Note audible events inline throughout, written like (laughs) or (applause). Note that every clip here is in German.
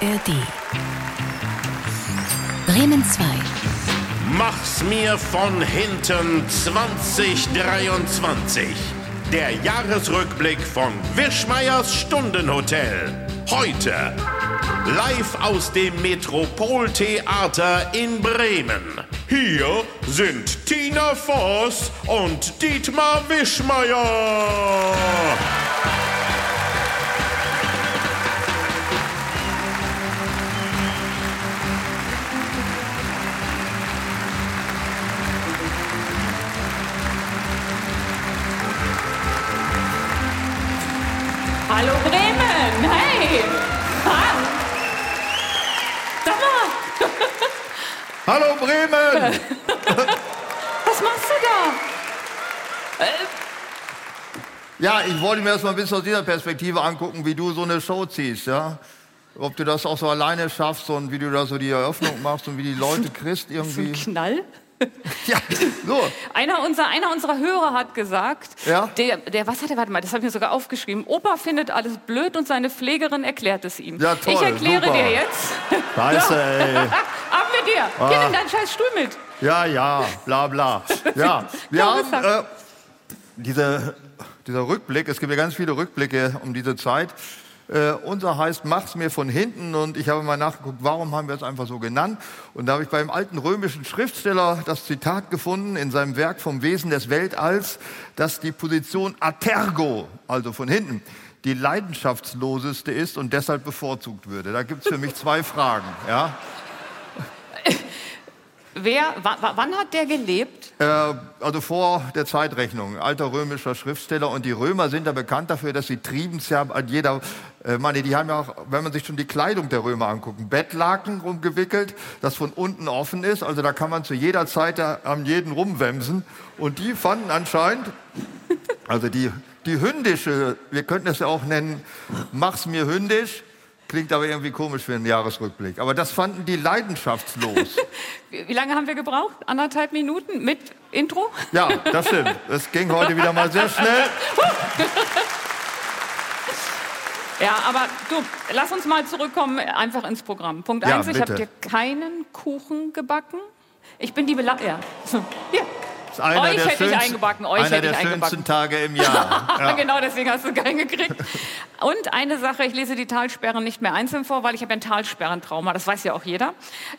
ARD. Bremen 2. Mach's mir von hinten 2023. Der Jahresrückblick von Wischmeiers Stundenhotel. Heute live aus dem Metropoltheater in Bremen. Hier sind Tina Voss und Dietmar Wischmeier. Hallo Bremen! (laughs) was machst du da? Ja, ich wollte mir das mal ein bisschen aus dieser Perspektive angucken, wie du so eine Show ziehst, ja? Ob du das auch so alleine schaffst und wie du da so die Eröffnung machst und wie die Leute (laughs) kriegst irgendwie. ein Knall? Ja, so. Einer, unser, einer unserer Hörer hat gesagt, Ja? der, der, was hat er, warte mal, das habe ich mir sogar aufgeschrieben. Opa findet alles blöd und seine Pflegerin erklärt es ihm. Ja, toll, ich erkläre super. dir jetzt. Scheiße, (laughs) ey. Ab mit dir. Ah. Geh in deinen scheiß Stuhl mit. Ja, ja, bla bla. (laughs) Ja, wir haben äh, diese, dieser Rückblick, es gibt ja ganz viele Rückblicke um diese Zeit. Äh, unser heißt Mach's mir von hinten und ich habe mal nachgeguckt, warum haben wir es einfach so genannt. Und da habe ich beim alten römischen Schriftsteller das Zitat gefunden in seinem Werk vom Wesen des Weltalls, dass die Position atergo, also von hinten, die leidenschaftsloseste ist und deshalb bevorzugt würde. Da gibt es für mich zwei Fragen. Ja? (laughs) Wer, wa, wa, wann hat der gelebt? Äh, also vor der Zeitrechnung, alter römischer Schriftsteller. Und die Römer sind ja bekannt dafür, dass sie triebens ja an jeder, äh, meine, die haben ja auch, wenn man sich schon die Kleidung der Römer anguckt, ein Bettlaken rumgewickelt, das von unten offen ist. Also da kann man zu jeder Zeit am jeden rumwemsen. Und die fanden anscheinend, also die, die hündische, wir könnten es ja auch nennen, mach's mir hündisch, klingt aber irgendwie komisch für einen Jahresrückblick. Aber das fanden die leidenschaftslos. (laughs) Wie, wie lange haben wir gebraucht? Anderthalb Minuten mit Intro? Ja, das stimmt. Es ging heute wieder mal sehr schnell. (laughs) Ja, aber du, lass uns mal zurückkommen, einfach ins Programm. Punkt Ja, eins, ich habe dir keinen Kuchen gebacken. Ich bin die Bela ja. (laughs) Hier. Euch der hätte ich schönsten- eingebacken, euch einer hätte der ich schönsten eingebacken. Tage im Jahr. (laughs) Ja. Genau, deswegen hast du keinen gekriegt. Und eine Sache, ich lese die Talsperren nicht mehr einzeln vor, weil ich habe ein Talsperrentrauma, das weiß ja auch jeder.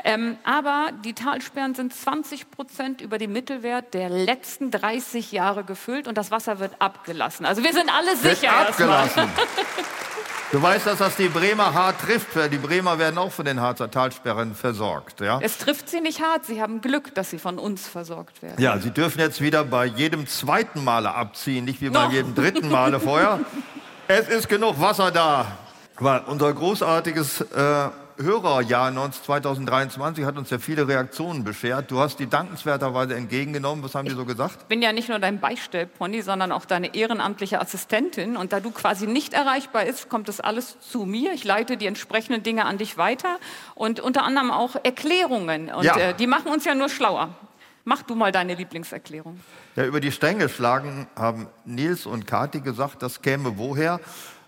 Ähm, aber die Talsperren sind 20 Prozent über dem Mittelwert der letzten 30 Jahre gefüllt und das Wasser wird abgelassen. Also wir sind alle Wird sicher erstmal. abgelassen. (laughs) Du weißt, dass das die Bremer hart trifft. weil Die Bremer werden auch von den Harzer Talsperren versorgt. Ja? Es trifft sie nicht hart. Sie haben Glück, dass sie von uns versorgt werden. ja, sie dürfen jetzt wieder bei jedem zweiten Male abziehen, nicht wie bei Noch. jedem dritten Male vorher. (laughs) Es ist genug Wasser da. Weil unser großartiges äh, Hörerjahr 19 2023 hat uns ja viele Reaktionen beschert. Du hast die dankenswerterweise entgegengenommen. Was haben die so gesagt? Ich bin ja nicht nur dein Beistellpony, sondern auch deine ehrenamtliche Assistentin. Und da du quasi nicht erreichbar bist, kommt das alles zu mir. Ich leite die entsprechenden Dinge an dich weiter und unter anderem auch Erklärungen. Und Ja. äh, die machen uns ja nur schlauer. Mach du mal deine Lieblingserklärung. Ja, über die Stränge schlagen haben Nils und Kati gesagt, das käme woher?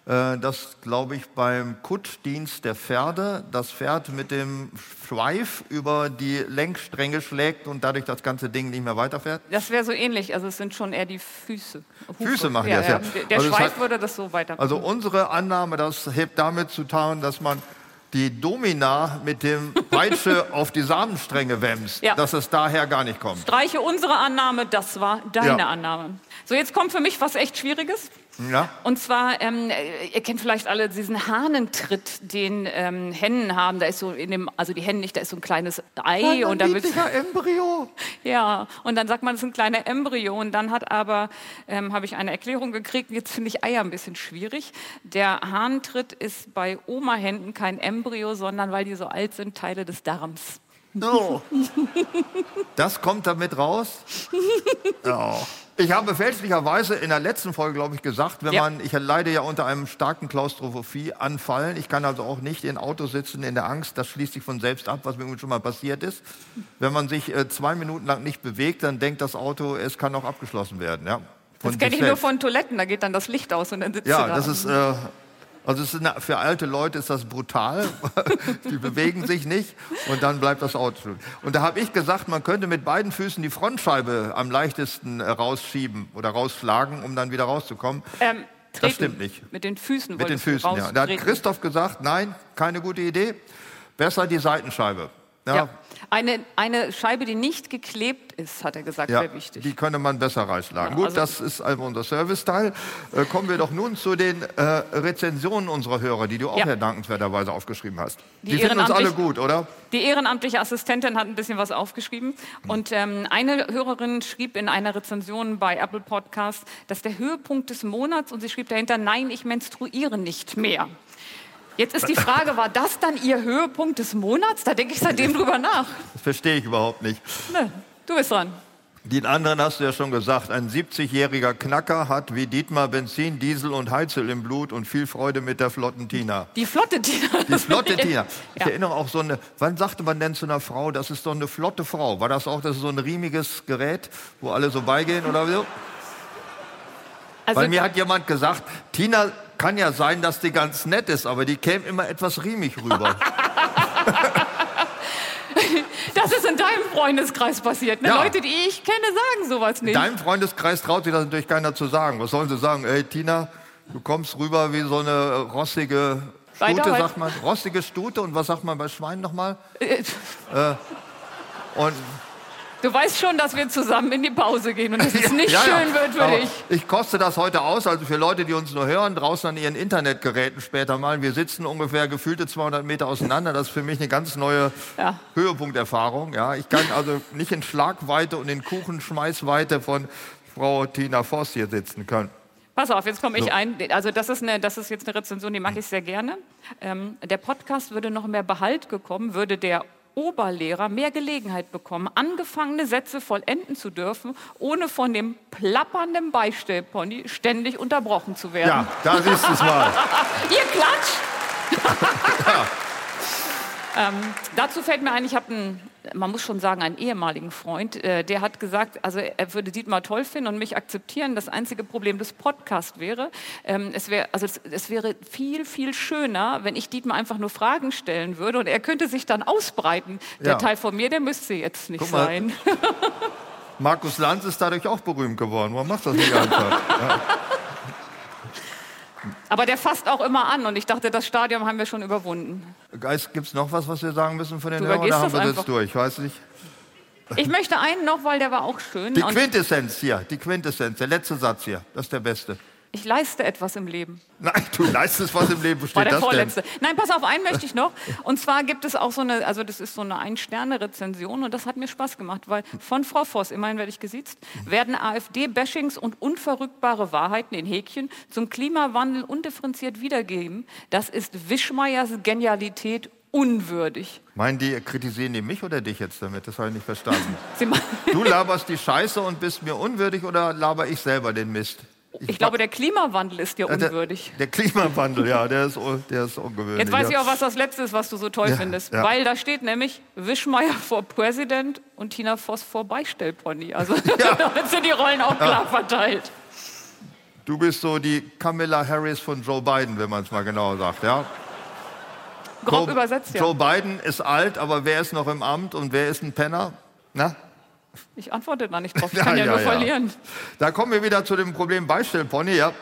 Äh, Das, glaube ich, beim Kuttdienst der Pferde das Pferd mit dem Schweif über die Lenkstränge schlägt und dadurch das ganze Ding nicht mehr weiterfährt. Das wäre so ähnlich. Also es sind schon eher die Füße. Hufe. Füße machen ja, das, ja. Der, der Also Schweif hat- würde das so weiter. Also unsere Annahme, das hebt damit zu tun, dass man die Domina mit dem Peitsche (laughs) auf die Samenstränge wämst, Ja. dass es daher gar nicht kommt. Streiche unsere Annahme, das war deine Ja. Annahme. So, jetzt kommt für mich was echt Schwieriges. Ja? Und zwar, ähm, äh, ihr kennt vielleicht alle diesen Hahnentritt, den ähm, Hennen haben. Da ist so in dem, also die Hennen nicht, da ist so ein kleines Ei und dann wird Embryo. (laughs) ja und dann sagt man, das ist ein kleiner Embryo und dann hat aber habe ich eine Erklärung gekriegt. Jetzt finde ich Eier ein bisschen schwierig. Der Hahnentritt ist bei Oma-Händen kein Embryo, sondern weil die so alt sind, Teile des Darms. So. Das kommt damit raus. (laughs) Ja. Ich habe fälschlicherweise in der letzten Folge, glaube ich, gesagt, wenn Ja. man, ich leide ja unter einem starken Klaustrophobie-Anfallen. Ich kann also auch nicht in Auto sitzen in der Angst, das schließt sich von selbst ab, was mir schon mal passiert ist. Wenn man sich äh, zwei Minuten lang nicht bewegt, dann denkt das Auto, es kann auch abgeschlossen werden. Ja. Von Das kenne ich nur selbst. von Toiletten, da geht dann das Licht aus und dann sitzt Ja, du da. das ist, äh, Also ist für alte Leute ist das brutal. (laughs) die bewegen sich nicht und dann bleibt das Auto. stehen. Und da habe ich gesagt, man könnte mit beiden Füßen die Frontscheibe am leichtesten äh, rausschieben oder rausschlagen, um dann wieder rauszukommen. Ähm, Das stimmt nicht. Mit den Füßen Mit den Füßen, ja. Da hat. Christoph gesagt, nein, keine gute Idee. Besser die Seitenscheibe. Ja, Ja. Eine, eine Scheibe, die nicht geklebt ist, hat er gesagt, Ja, wäre wichtig. die könnte man besser reinschlagen. Ja, Gut, also- das ist also unser Serviceteil. Äh, kommen wir doch nun zu den äh, Rezensionen unserer Hörer, die du auch Ja. dankenswerterweise aufgeschrieben hast. Die Die, finden uns alle gut, oder? Die ehrenamtliche Assistentin hat ein bisschen was aufgeschrieben. Und ähm, eine Hörerin schrieb in einer Rezension bei Apple Podcast, dass der Höhepunkt des Monats, und sie schrieb dahinter, nein, ich menstruiere nicht mehr. Jetzt ist die Frage, war das dann Ihr Höhepunkt des Monats? Da denke ich seitdem drüber nach. Das verstehe ich überhaupt nicht. Ne, du bist dran. Den anderen hast du ja schon gesagt. Ein 70-jähriger Knacker hat wie Dietmar Benzin, Diesel und Heizöl im Blut und viel Freude mit der flotten Tina. Die flotte Tina. Die flotte Tina. (laughs) Ich Ja. erinnere auch so eine, wann sagte man denn zu einer Frau, das ist doch eine flotte Frau? War das auch das ist so ein riemiges Gerät, wo alle so beigehen oder so? Also, Weil mir hat jemand gesagt, Tina kann ja sein, dass die ganz nett ist, aber die käme immer etwas riemig rüber. (laughs) das ist in deinem Freundeskreis passiert. Ne? Ja. Leute, die ich kenne, sagen sowas nicht. Deinem Freundeskreis traut sich das natürlich keiner zu sagen. Was sollen sie sagen? Ey, Tina, du kommst rüber wie so eine rossige Stute, sagt man. Rossige Stute und was sagt man bei Schweinen nochmal? Äh, Und Du weißt schon, dass wir zusammen in die Pause gehen und dass es nicht Ja, ja. schön wird für Aber dich. Ich koste das heute aus, also für Leute, die uns nur hören, draußen an ihren Internetgeräten später mal. Wir sitzen ungefähr gefühlte 200 Meter auseinander. Das ist für mich eine ganz neue Ja. Höhepunkterfahrung. Ja, ich kann also nicht in Schlagweite und in Kuchenschmeißweite von Frau Tina Voss hier sitzen können. Pass auf, jetzt komme ich ein. Also das ist, eine, das ist jetzt eine Rezension, die mache ich sehr gerne. Ähm, der Podcast würde noch mehr Behalt bekommen, würde der Oberlehrer mehr Gelegenheit bekommen, angefangene Sätze vollenden zu dürfen, ohne von dem plappernden Beistellpony ständig unterbrochen zu werden. Ja, da siehst du es mal. (laughs) Ihr klatscht! (laughs) (laughs) ähm, dazu fällt mir ein, ich habe einen, man muss schon sagen, einen ehemaligen Freund, äh, der hat gesagt, also er würde Dietmar toll finden und mich akzeptieren. Das einzige Problem des Podcasts wäre, ähm, es, wär, also es, es wäre viel, viel schöner, wenn ich Dietmar einfach nur Fragen stellen würde und er könnte sich dann ausbreiten. Der Ja. Teil von mir, der müsste jetzt nicht sein. Markus Lanz ist dadurch auch berühmt geworden. Warum machst du das nicht einfach? (laughs) Aber der fasst auch immer an und ich dachte, das Stadium haben wir schon überwunden. Geist, gibt es noch was, was wir sagen müssen von den Du Hörern? Oder haben das wir einfach. das durch? Weiß nicht. Ich möchte einen noch, weil der war auch schön. Die Quintessenz hier, die Quintessenz, der letzte Satz hier, das ist der beste. Ich leiste etwas im Leben. Nein, du leistest was im Leben, wo War der das vorletzte. denn? Nein, pass auf, einen möchte ich noch. Und zwar gibt es auch so eine, also das ist so eine Ein-Sterne-Rezension und das hat mir Spaß gemacht, weil von Frau Voss, immerhin werde ich gesiezt, werden AfD-Bashings und unverrückbare Wahrheiten in Häkchen zum Klimawandel undifferenziert wiedergeben. Das ist Wischmeiers Genialität unwürdig. Meinen die, kritisieren die mich oder dich jetzt damit? Das habe ich nicht verstanden. (laughs) Du laberst die Scheiße und bist mir unwürdig oder laber ich selber den Mist? Ich glaube, der Klimawandel ist dir Äh, der, unwürdig. der Klimawandel, ja, der ist, der ist ungewöhnlich. Jetzt weiß ich ja. auch, was das Letzte ist, was du so toll Ja, findest. ja. Weil da steht nämlich Wischmeier vor Präsident und Tina Voss vor Beistellpony. Also (laughs) damit sind die Rollen auch klar verteilt. Du bist so die Camilla Harris von Joe Biden, wenn man es mal genau sagt, ja? Grob Joe, übersetzt, ja. Joe Biden ist alt, aber wer ist noch im Amt und wer ist ein Penner? Na? Ich antworte da nicht drauf. Ich (laughs) kann ja, nur verlieren. Da kommen wir wieder zu dem Problem Beistellpony. Ja.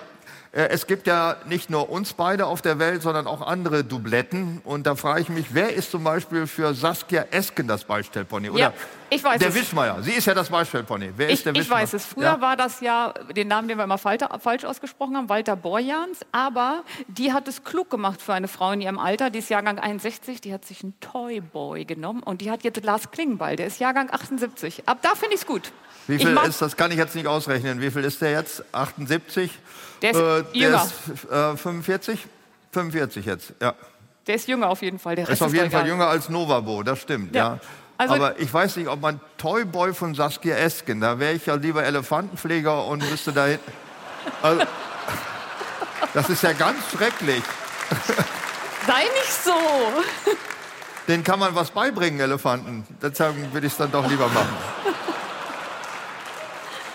Äh, Es gibt ja nicht nur uns beide auf der Welt, sondern auch andere Dubletten. Und da frage ich mich, wer ist zum Beispiel für Saskia Esken das Beistellpony? Oder Ja, ich weiß der es. Wischmeier. Sie ist ja das Beistellpony. Wer Ich, ist der ich Wischmeier? weiß es. Früher ja? war das ja den Namen, den wir immer falsch ausgesprochen haben, Walter Borjans. Aber die hat es klug gemacht für eine Frau in ihrem Alter. Die ist Jahrgang 61. Die hat sich einen Toyboy genommen. Und die hat jetzt Lars Klingbeil. Der ist Jahrgang 78. Ab da finde ich es gut. Wie ich viel ist, das kann ich jetzt nicht ausrechnen. Wie viel ist der jetzt? 78? Der ist der jünger. ist äh, 45? 45 jetzt, ja. Der ist jünger auf jeden Fall. Der Er Rest ist auf jeden doch Fall jünger als Novabo, das stimmt, Ja. ja. Also- Aber ich weiß nicht, ob man Toyboy von Saskia Esken, da wäre ich ja lieber Elefantenpfleger und müsste dahin. Also, das ist ja ganz schrecklich. (laughs) Sei nicht so. Den kann man was beibringen, Elefanten. Deshalb würde ich es dann doch lieber machen. (laughs)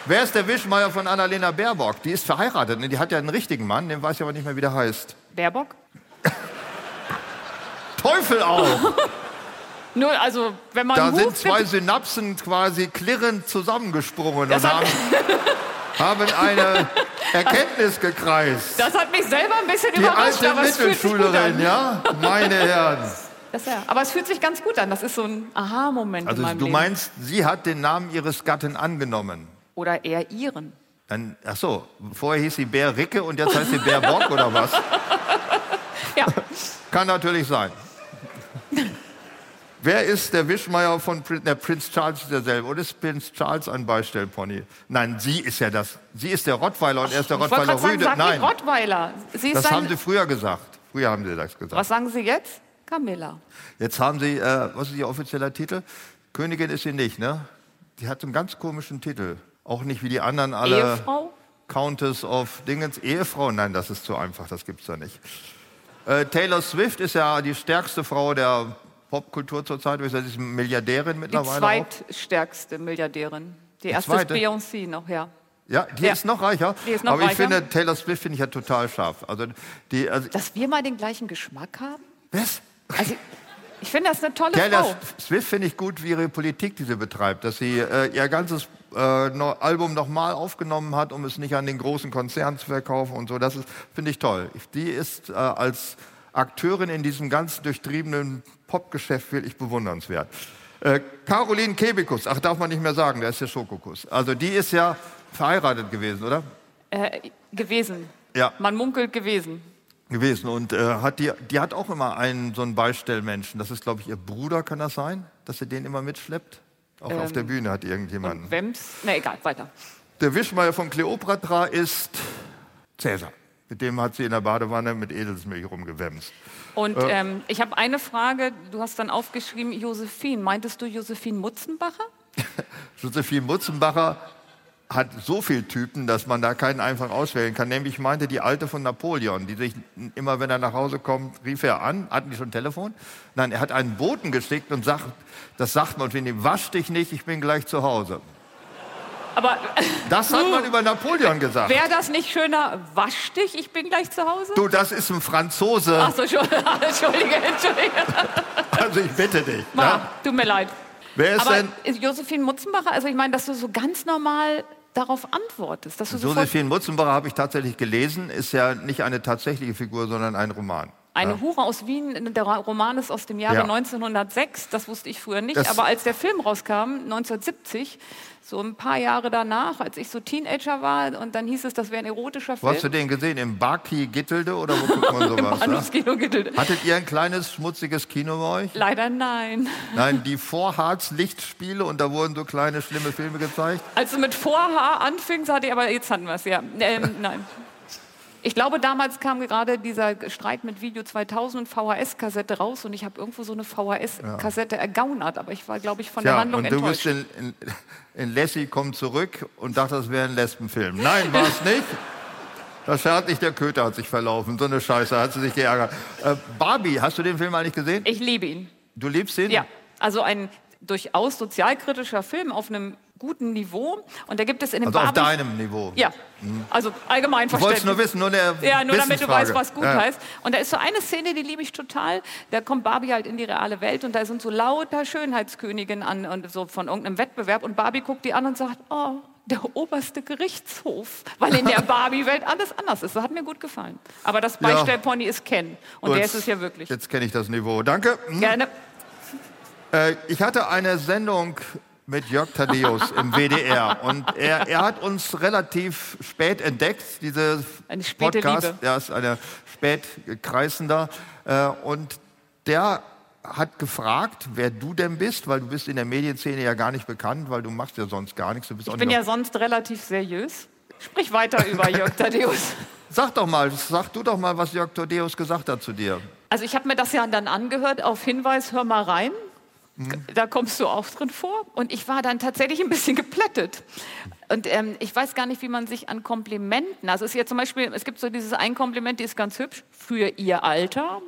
Wer ist der Wischmeier von Annalena Baerbock? Die ist verheiratet, ne? die hat ja einen richtigen Mann, den weiß ich aber nicht mehr, wie der heißt. Baerbock? (laughs) Teufel auch. (laughs) Nur, also, wenn man Da sind zwei Synapsen quasi klirrend zusammengesprungen und haben, (laughs) haben eine Erkenntnis gekreist. das hat mich selber ein bisschen Die überrascht, alte sich gut Mittelschülerin, ja? Meine Herren. Das, ja. Aber es fühlt sich ganz gut an. Das ist so ein Aha-Moment Also in meinem du Leben. meinst, sie hat den Namen ihres Gatten angenommen. Oder eher ihren. Dann, ach so, vorher hieß sie Bär Ricke und jetzt heißt sie Bär Bock oder was? (laughs) Ja, Kann natürlich sein. Wer ist der Wischmeier von Prin der Prinz Charles ist derselbe? Oder ist Prinz Charles ein Beistellpony? Nein, sie ist ja das. Sie ist der Rottweiler und er ist der Rottweiler sagen, Rüde. sag Nein, Rottweiler. Sie ist das haben sie früher gesagt. Früher haben sie das gesagt. Was sagen Sie jetzt? Camilla. Jetzt haben sie, äh, was ist ihr offizieller Titel? Königin ist sie nicht, ne? Die hat einen ganz komischen Titel. Auch nicht wie die anderen alle. Ehefrau? Countess of Dingens. Ehefrau? Nein, das ist zu einfach, das gibt's da nicht. Äh, Taylor Swift ist ja die stärkste Frau der Popkultur zurzeit. Sie ist Milliardärin Die mittlerweile. auch. zweitstärkste Milliardärin. Die erste zweite? ist Beyoncé noch, ja. Ja, die Ja. ist noch reicher. Die ist noch Aber ich reicher. finde, Taylor Swift finde ich ja total scharf. Also die, also, Dass wir mal den gleichen Geschmack haben? was? Also, ich finde das eine tolle Taylor Frau. Swift finde ich gut, wie ihre Politik, die sie betreibt, dass sie äh, ihr ganzes äh, Album nochmal aufgenommen hat, um es nicht an den großen Konzernen zu verkaufen und so. Das finde ich toll. Die ist äh, als Akteurin in diesem ganz durchtriebenen Popgeschäft wirklich bewundernswert. Äh, Caroline Kebekus, ach darf man nicht mehr sagen, der ist der Schokokuss. Also die ist ja verheiratet gewesen, oder? Äh, gewesen. Ja. Man munkelt gewesen. gewesen und äh, hat die, die hat auch immer einen so einen Beistellmenschen. Das ist, glaube ich, ihr Bruder, kann das sein, dass sie den immer mitschleppt? Auch auf der Bühne hat irgendjemand. Wems? Na egal, weiter. Der Wischmeier von Kleopatra ist Cäsar. Mit dem hat sie in der Badewanne mit Edelsmilch rumgewämst. Und ähm, ich habe eine Frage. Du hast dann aufgeschrieben, Josephine. Meintest du Josephine Mutzenbacher? (laughs) Josephine Mutzenbacher hat so viele Typen, dass man da keinen einfach auswählen kann. Nämlich meinte die Alte von Napoleon, die sich immer, wenn er nach Hause kommt, rief er an. Hatten die schon Telefon? Nein, er hat einen Boten geschickt und sagt, das sagt man von ihm, wasch dich nicht, ich bin gleich zu Hause. Aber Das hat man über Napoleon gesagt. wäre das nicht schöner? Wasch dich, ich bin gleich zu Hause? Du, das ist ein Franzose, Ach so, (laughs) Entschuldige, Entschuldige. Also ich bitte dich. Ma, Ja? Tut mir leid. Wer ist Aber denn Josephine Mutzenbacher, also ich meine, dass du so ganz normal darauf antwortest, dass du Josephine Mutzenbacher habe ich tatsächlich gelesen, ist ja nicht eine tatsächliche Figur, sondern ein Roman. Eine Hure aus Wien, der Roman ist aus dem Jahre Ja. 1906, das wusste ich früher nicht, Das- aber als der Film rauskam, 1970, so ein paar Jahre danach, als ich so Teenager war und dann hieß es, das wäre ein erotischer Wo hast du Film. den gesehen? Im Baki Gittelde oder wo guckt man (laughs) sowas? ja? Bahnhofskino getitelt. Hattet ihr ein kleines, schmutziges Kino bei euch? Leider nein. (laughs) Nein, die Vorharz-Lichtspiele und da wurden so kleine, schlimme Filme gezeigt. Als du mit Vorhaar anfingst, hatte ich aber jetzt hatten wir es, ja. Ähm, nein. Ich glaube, damals kam gerade dieser Streit mit Video 2000 und VHS-Kassette raus und ich habe irgendwo so eine VHS-Kassette ergaunert, aber ich war, glaube ich, von der Ja, Handlung und du bist enttäuscht. in, in, in Lassie kommt zurück und dachte, das wäre ein Lesbenfilm. Nein, war es nicht. Das hat nicht der Köter hat sich verlaufen. So eine Scheiße hat sie sich geärgert. Äh, Barbie, hast du den Film eigentlich gesehen? Ich liebe ihn. Du liebst ihn? Ja, also ein durchaus sozialkritischer Film auf einem guten Niveau. Und da gibt es in dem Also auf Barbie... deinem Niveau. Ja, also allgemein Ich wollte es verständlich. nur wissen, nur eine Ja, nur damit du weißt, was gut Ja. heißt. Und da ist so eine Szene, die liebe ich total. Da kommt Barbie halt in die reale Welt und da sind so lauter Schönheitsköniginnen an und so von irgendeinem Wettbewerb und Barbie guckt die an und sagt, oh, der oberste Gerichtshof, weil in der (laughs) Barbie-Welt alles anders ist. Das hat mir gut gefallen. Aber das Ja. Beistellpony ist Ken und Gut. der ist es ja wirklich. Jetzt kenne ich das Niveau. Danke. Hm. Gerne. Äh, ich hatte eine Sendung mit Jörg Thaddeus im WDR und er, er hat uns relativ spät entdeckt, diese Eine späte Podcast. Liebe. Er ist eine spät kreisender äh, und der hat gefragt, wer du denn bist, weil du bist in der Medienszene ja gar nicht bekannt, weil du machst ja sonst gar nichts. Du bist Ich bin ja sonst relativ seriös. Sprich weiter über Jörg Thaddeus. (laughs) Sag doch mal, sag du doch mal, was Jörg Thaddeus gesagt hat zu dir. Also ich habe mir das ja dann angehört auf Hinweis, hör mal rein. Da kommst du auch drin vor. Und ich war dann tatsächlich ein bisschen geplättet. Und ähm, ich weiß gar nicht, wie man sich an Komplimenten, also es ist ja zum Beispiel, es gibt so dieses ein Kompliment, die ist ganz hübsch, für ihr Alter.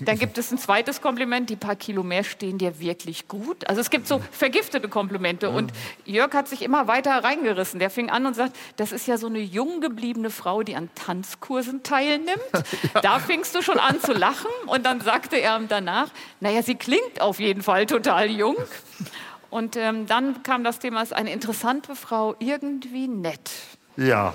Dann gibt es ein zweites Kompliment, die paar Kilo mehr stehen dir wirklich gut. Also es gibt so vergiftete Komplimente. Und Jörg hat sich immer weiter reingerissen. Der fing an und sagt, das ist ja so eine jung gebliebene Frau, die an Tanzkursen teilnimmt. (laughs) Da fingst du schon an zu lachen. Und dann sagte er danach, naja, sie klingt auf jeden Fall total jung. Und ähm, dann kam das Thema, ist eine interessante Frau, irgendwie nett. Ja,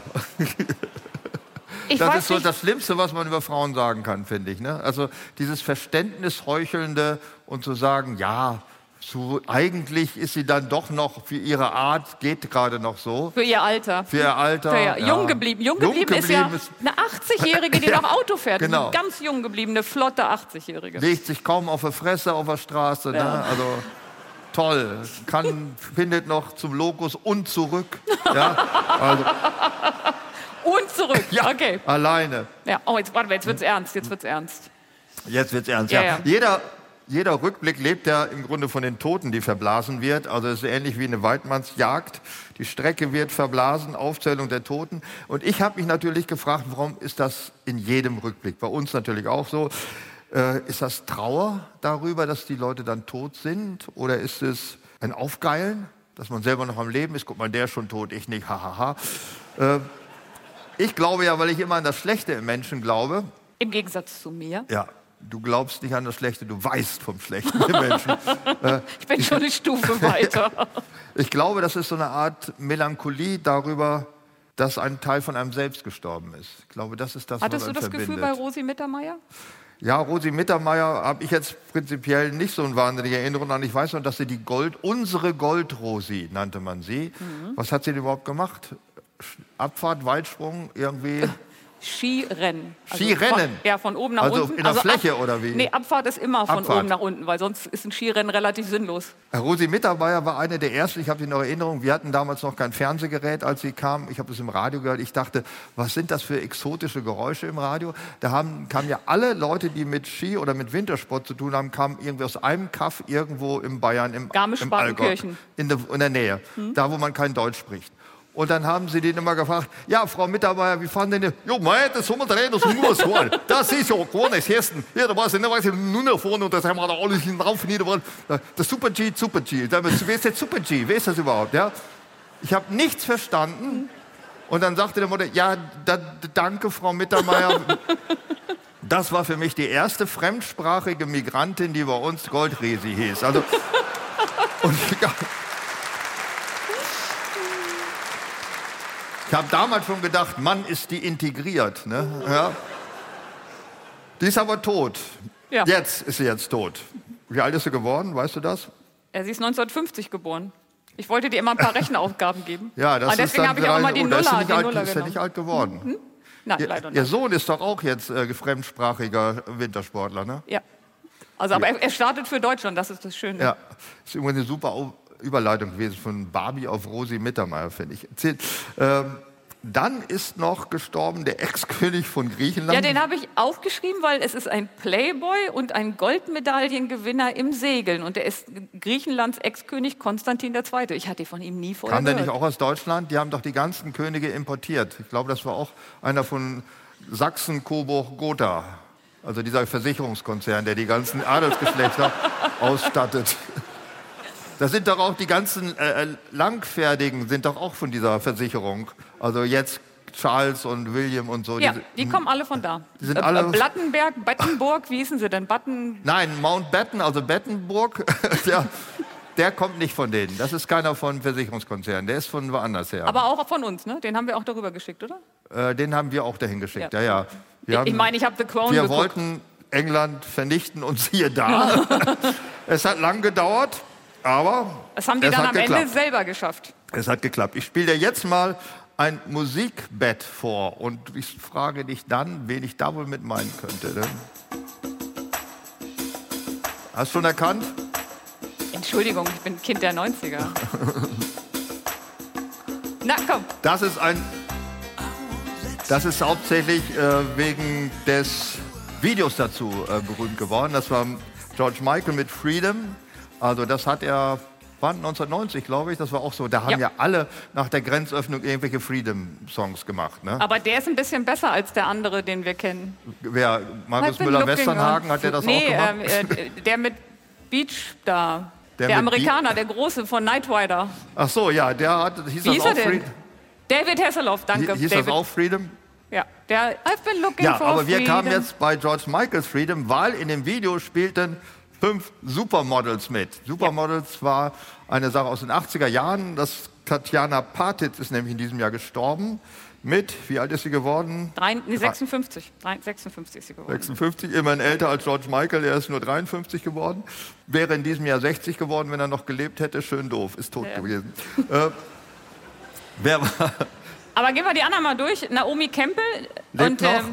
Ich das ist so nicht, das Schlimmste, was man über Frauen sagen kann, finde ich. Ne? Also dieses Verständnis heuchelnde und zu sagen, ja, so, eigentlich ist sie dann doch noch für ihre Art, geht gerade noch so. für ihr Alter. Für ihr Alter. Für ihr, ja. Jung geblieben. Jung geblieben ist ja ist- eine 80-Jährige, die (laughs) Ja, noch Auto fährt. genau. Eine ganz jung gebliebene, flotte 80-Jährige. legt sich kaum auf der Fresse auf der Straße. Ne? Ja. Also toll. Kann, findet noch zum Locus und zurück. Ja? Also, (laughs) Und zurück. ja, Okay. alleine. Ja. Oh, jetzt warte jetzt wird's ernst. Jetzt wird's ernst. Jetzt wird's ernst. Ja, Ja, ja. Jeder, jeder Rückblick lebt ja im Grunde von den Toten, die verblasen wird. Also es ist ähnlich wie eine Weidmannsjagd. Die Strecke wird verblasen, Aufzählung der Toten. Und ich habe mich natürlich gefragt, warum ist das in jedem Rückblick? Bei uns natürlich auch so. Äh, ist das Trauer darüber, dass die Leute dann tot sind? Oder ist es ein Aufgeilen, dass man selber noch am Leben ist? Guck mal, der ist schon tot, ich nicht, hahaha. Äh, ich glaube ja, weil ich immer an das Schlechte im Menschen glaube, Im Gegensatz zu mir. ja, du glaubst nicht an das Schlechte, du weißt vom Schlechten im Menschen. (laughs) Ich bin schon eine Stufe (laughs) weiter. Ich glaube, das ist so eine Art Melancholie darüber, dass ein Teil von einem selbst gestorben ist. Ich glaube, das ist das, Hattest was du einen das Gefühl verbindet. bei Rosi Mittermeier? Ja, Rosi Mittermeier habe ich jetzt prinzipiell nicht so eine wahnsinnige Erinnerung an. Ich weiß noch, dass sie die Gold, unsere Gold-Rosi nannte man sie. Mhm. Was hat sie denn überhaupt gemacht? Abfahrt, Weitsprung, irgendwie? (laughs) Skirennen. Skirennen? Von, ja, von oben nach Also unten. in der Fläche oder wie? Nee, Abfahrt ist immer von Abfahrt. oben nach unten, weil sonst ist ein Skirennen relativ sinnlos. Rosi Mittermeier war eine der ersten, ich habe die noch Erinnerung, wir hatten damals noch kein Fernsehgerät, als sie kam. Ich habe es im Radio gehört. Ich dachte, was sind das für exotische Geräusche im Radio? Da haben, kamen ja alle Leute, die mit Ski oder mit Wintersport zu tun haben, kamen irgendwie aus einem Kaff irgendwo in Bayern, im, im Allgäu, in, der, in der Nähe, da wo man kein Deutsch spricht. Und dann haben sie den immer gefragt, ja, Frau Mittermeier, wie fanden denn die? Jo, mei, das haben wir drin, das ist nur so. Das ist ja gewohnes Hessen. Ja, da war es nicht, ich, nur nach vorne und das haben wir da alles hinauf und nieder. Das Super G, Super G. Da- Wer ist jetzt Super G? Wer ist das überhaupt? Ja? Ich habe nichts verstanden. Und dann sagte der Mutter, ja, da, danke, Frau Mittermeier. (laughs) Das war für mich die erste fremdsprachige Migrantin, die bei uns Goldresi hieß. Also, und ich, ich habe damals schon gedacht, Mann, ist die integriert. Ne? Ja. Die ist aber tot. Ja. Jetzt ist sie jetzt tot. Wie alt ist sie geworden? Weißt du das? Ja, sie ist 1950 geboren. Ich wollte dir immer ein paar Rechenaufgaben geben. (laughs) Ja, das Aber deswegen habe ich auch immer die oh, da ist Nuller, nicht die alt, Nuller ist ja genommen. nicht alt geworden. Nein, Ihr, leider ihr nicht. Sohn ist doch auch jetzt äh, fremdsprachiger Wintersportler, ne? Ja. Also, aber er, er startet für Deutschland, das ist das Schöne. Ja, ist übrigens eine super Überleitung gewesen von Barbie auf Rosi Mittermeier, finde ich. Ähm, dann ist noch gestorben der Ex-König von Griechenland. Ja, den habe ich aufgeschrieben, weil es ist ein Playboy und ein Goldmedaillengewinner im Segeln. Und der ist Griechenlands Ex-König Konstantin II. Ich hatte von ihm nie vorher Kam der gehört. nicht auch aus Deutschland? Die haben doch die ganzen Könige importiert. Ich glaube, das war auch einer von Sachsen, Coburg, Gotha. Also dieser Versicherungskonzern, der die ganzen Adelsgeschlechter (laughs) ausstattet. Da sind doch auch die ganzen äh, äh, Langfertigen sind doch auch von dieser Versicherung. Also jetzt Charles und William und so. Ja, diese- die kommen alle von da. Die sind Äh, alle- äh, Blattenberg, Battenburg, wie hießen sie denn? Batten. Nein, Mountbatten, also Bettenburg, (laughs) der, der kommt nicht von denen. Das ist keiner von Versicherungskonzernen. Der ist von woanders her. Aber auch von uns, ne? Den haben wir auch darüber geschickt, oder? Äh, den haben wir auch dahin geschickt. Ja, Ja. ja. Wir Ich haben- meine, ich habe The Crown Wir geguckt. wollten England vernichten und siehe da. (laughs) es hat lang gedauert, aber Das haben die dann am geklappt. Ende selber geschafft. Es hat geklappt. Ich spiele dir jetzt mal ein Musikbett vor und ich frage dich dann, wen ich da wohl mit meinen könnte. Ne? Hast du schon erkannt? Entschuldigung, ich bin Kind der 90er. Na komm, Das ist ein. Das ist hauptsächlich äh, wegen des Videos dazu äh, berühmt geworden. Das war George Michael mit Freedom. Also das hat er waren 1990, glaube ich. Das war auch so. Da haben ja, Ja. alle nach der Grenzöffnung irgendwelche Freedom-Songs gemacht. Ne? Aber der ist ein bisschen besser als der andere, den wir kennen. Wer, Markus Müller-Westernhagen, hat der das nee, auch gemacht? ähm, äh, der mit Beach da. Der Der, Amerikaner, der Große von Knight Rider. Ach so, ja, der hat, hieß Wie das auch? Freedom? David Hasselhoff, danke. Hieß David. das auch Freedom? Ja, der I've been looking Ja, for aber wir freedom. kamen jetzt bei George Michaels Freedom, weil in dem Video spielten fünf Supermodels mit. Supermodels war eine Sache aus den 80er Jahren. Das Tatjana Patitz ist nämlich in diesem Jahr gestorben. Mit, wie alt ist sie geworden? Drei, nee, 56. Drei, 56 ist sie geworden. 56, immerhin älter als George Michael, er ist nur 53 geworden. Wäre in diesem Jahr 60 geworden, wenn er noch gelebt hätte. Schön doof, ist tot Ja. gewesen. äh, wer war, Aber gehen wir die anderen mal durch. Naomi Campbell. Lebt und, noch?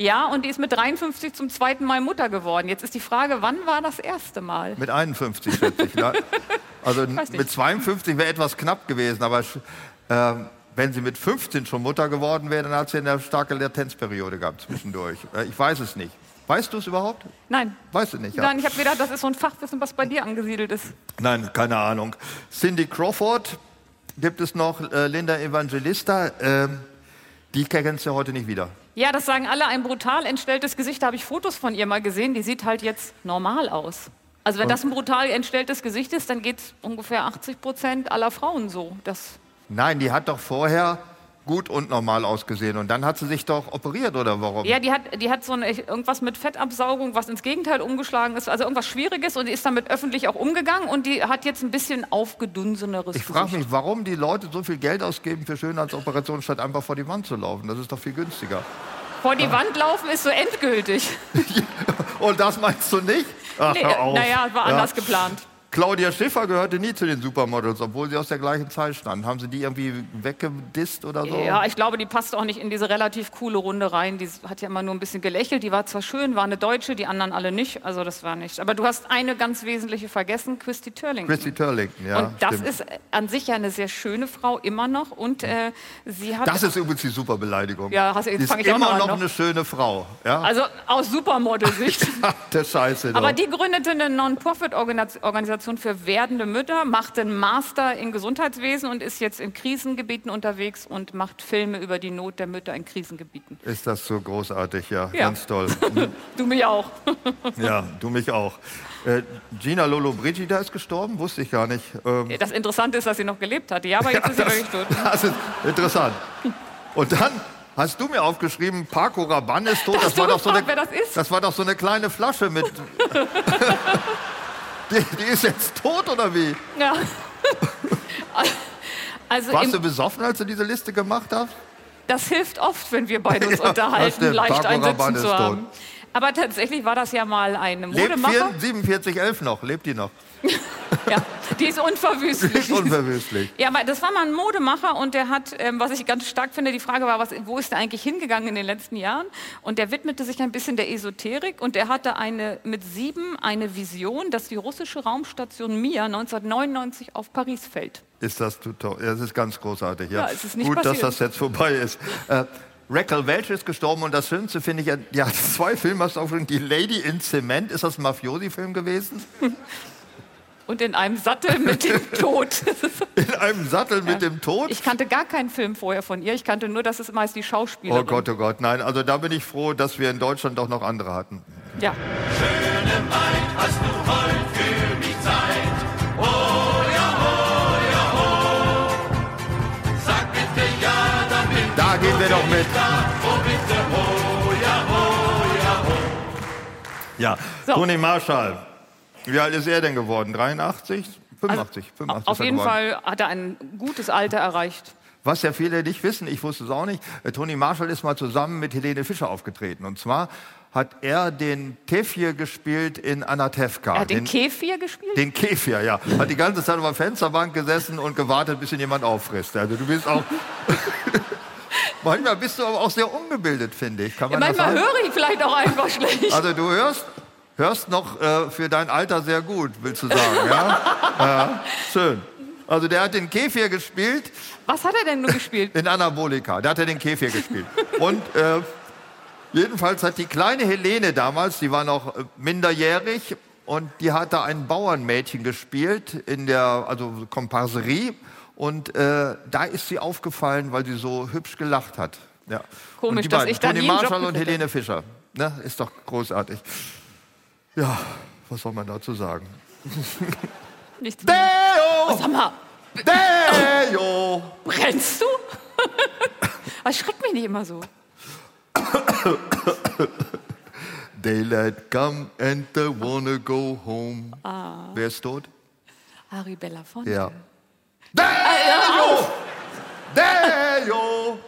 Ja, und die ist mit 53 zum zweiten Mal Mutter geworden. Jetzt ist die Frage, wann war das erste Mal? Mit 51, schätze ich. Ne? (laughs) Also mit 52 wäre etwas knapp gewesen, aber äh, wenn sie mit 15 schon Mutter geworden wäre, dann hat sie eine starke Latenzperiode gehabt zwischendurch. Äh, ich weiß es nicht. Weißt du es überhaupt? Nein. Weißt du nicht? Ja. Nein, ich habe gedacht, das ist so ein Fachwissen, was bei dir angesiedelt ist. Nein, keine Ahnung. Cindy Crawford gibt es noch, äh, Linda Evangelista. ähm, die kennst du heute nicht wieder. Ja, das sagen alle. Ein brutal entstelltes Gesicht. Da habe ich Fotos von ihr mal gesehen. Die sieht halt jetzt normal aus. Also wenn das ein brutal entstelltes Gesicht ist, dann geht es ungefähr 80 Prozent aller Frauen so. Das, Nein, die hat doch vorher gut und normal ausgesehen und dann hat sie sich doch operiert oder warum? ja, die hat, die hat so eine, irgendwas mit Fettabsaugung, was ins Gegenteil umgeschlagen ist. Also irgendwas Schwieriges und die ist damit öffentlich auch umgegangen und die hat jetzt ein bisschen aufgedunseneres Ich frage mich, warum die Leute so viel Geld ausgeben für Schönheitsoperationen, statt einfach vor die Wand zu laufen. Das ist doch viel günstiger. Vor die Wand laufen ist so endgültig. (laughs) Und das meinst du nicht? Ach, Nee, naja, war Ja. anders geplant. Claudia Schiffer gehörte nie zu den Supermodels, obwohl sie aus der gleichen Zeit standen. Haben sie die irgendwie weggedisst oder so? Ja, ich glaube, die passt auch nicht in diese relativ coole Runde rein. Die hat ja immer nur ein bisschen gelächelt. Die war zwar schön, war eine Deutsche, die anderen alle nicht. Also das war nicht. Aber du hast eine ganz wesentliche vergessen, Christy Turlington. Christy Turlington, ja. und das stimmt. ist an sich ja eine sehr schöne Frau immer noch. Und äh, sie hat das ist übrigens die Superbeleidigung. Ja, hast- jetzt die ist fang ich auch immer noch an, noch noch. eine schöne Frau. Ja? also aus Supermodel-Sicht. (laughs) der Scheiße. Aber doch. die gründete eine Non-Profit-Organisation für werdende Mütter, macht einen Master in Gesundheitswesen und ist jetzt in Krisengebieten unterwegs und macht Filme über die Not der Mütter in Krisengebieten. Ist das so großartig, ja. Ja. Ganz toll. (laughs) Du mich auch. (laughs) ja, du mich auch. Äh, Gina Lolo Brigida ist gestorben, wusste ich gar nicht. Ähm, Das Interessante ist, dass sie noch gelebt hat. Ja, aber jetzt ist sie wirklich tot. (laughs) Das ist interessant. Und dann hast du mir aufgeschrieben, Paco Rabanne ist tot. Da hast du gefragt, wer das ist? das war doch so eine kleine Flasche mit. Die, die ist jetzt tot oder wie? Ja. Also Warst du besoffen, als du diese Liste gemacht hast? das hilft oft, wenn wir beide uns (laughs) Ja, unterhalten, leicht Paco ein Sitzen Rabanne ist zu tot. Aber tatsächlich war das ja mal eine Lebt Modemacher. 4711 noch? Lebt die noch? (laughs) Ja, die ist unverwüstlich. Ist unverwüstlich. Ja, aber das war mal ein Modemacher und der hat, ähm, was ich ganz stark finde, die Frage war, was, wo ist er eigentlich hingegangen in den letzten Jahren? Und der widmete sich ein bisschen der Esoterik und der hatte eine, mit sieben eine Vision, dass die russische Raumstation Mir 1999 auf Paris fällt. Ist das total. Ja, das ist ganz großartig. Ja, Ja, es ist nicht Gut, passiert. dass das jetzt vorbei ist. Äh, Raquel Welch ist gestorben und das Schönste finde ich, ja, hat (laughs) zwei Filme hast du aufgeschrieben. Die Lady in Cement, ist das ein Mafiosi-Film gewesen? (laughs) Und in einem Sattel mit dem (laughs) Tod. In einem Sattel mit dem Tod? Ich kannte gar keinen Film vorher von ihr. Ich kannte nur, dass es meist die Schauspielerin. Oh Gott, oh Gott, nein. Also da bin ich froh, dass wir in Deutschland doch noch andere hatten. Ja. Da gehen wir doch mit. Ja, So. Toni Marshall. Wie alt ist er denn geworden? 83? 85? 85 Auf jeden geworden. Fall hat er ein gutes Alter erreicht. Was ja viele nicht wissen, ich wusste es auch nicht, äh, Toni Marshall ist mal zusammen mit Helene Fischer aufgetreten. Und zwar hat er den Kefir gespielt in Anatevka. Er hat den Kefir gespielt? Den Kefir, ja. Hat die ganze Zeit auf der Fensterbank gesessen und gewartet, bis ihn jemand auffrisst. Also du bist auch... (laughs) Manchmal bist du aber auch sehr ungebildet, finde ich. Kann man das Manchmal höre ich vielleicht auch einfach schlecht. Also du hörst, hörst noch äh, für dein Alter sehr gut, willst du sagen, ja? (laughs) ja? Schön. Also der hat den Kefir gespielt Was hat er denn nur gespielt? in Anabolika. Da hat er den Kefir gespielt. Und äh, jedenfalls hat die kleine Helene damals, die war noch äh, minderjährig und die hat da ein Bauernmädchen gespielt in der also Komparserie und äh, da ist sie aufgefallen, weil sie so hübsch gelacht hat. Ja. Komisch, dass beiden, ich da Toni Marshall und Helene Fischer. Ne? Ist doch großartig. Ja, was soll man dazu sagen? (laughs) Nichts. Deo! Sag mal, Deo! (laughs) brennst du? (laughs) Das schreckt mich nicht immer so. (coughs) Daylight come and I wanna go home. Wer ist tot? Harry Belafonte. Ja. Deo! Deo!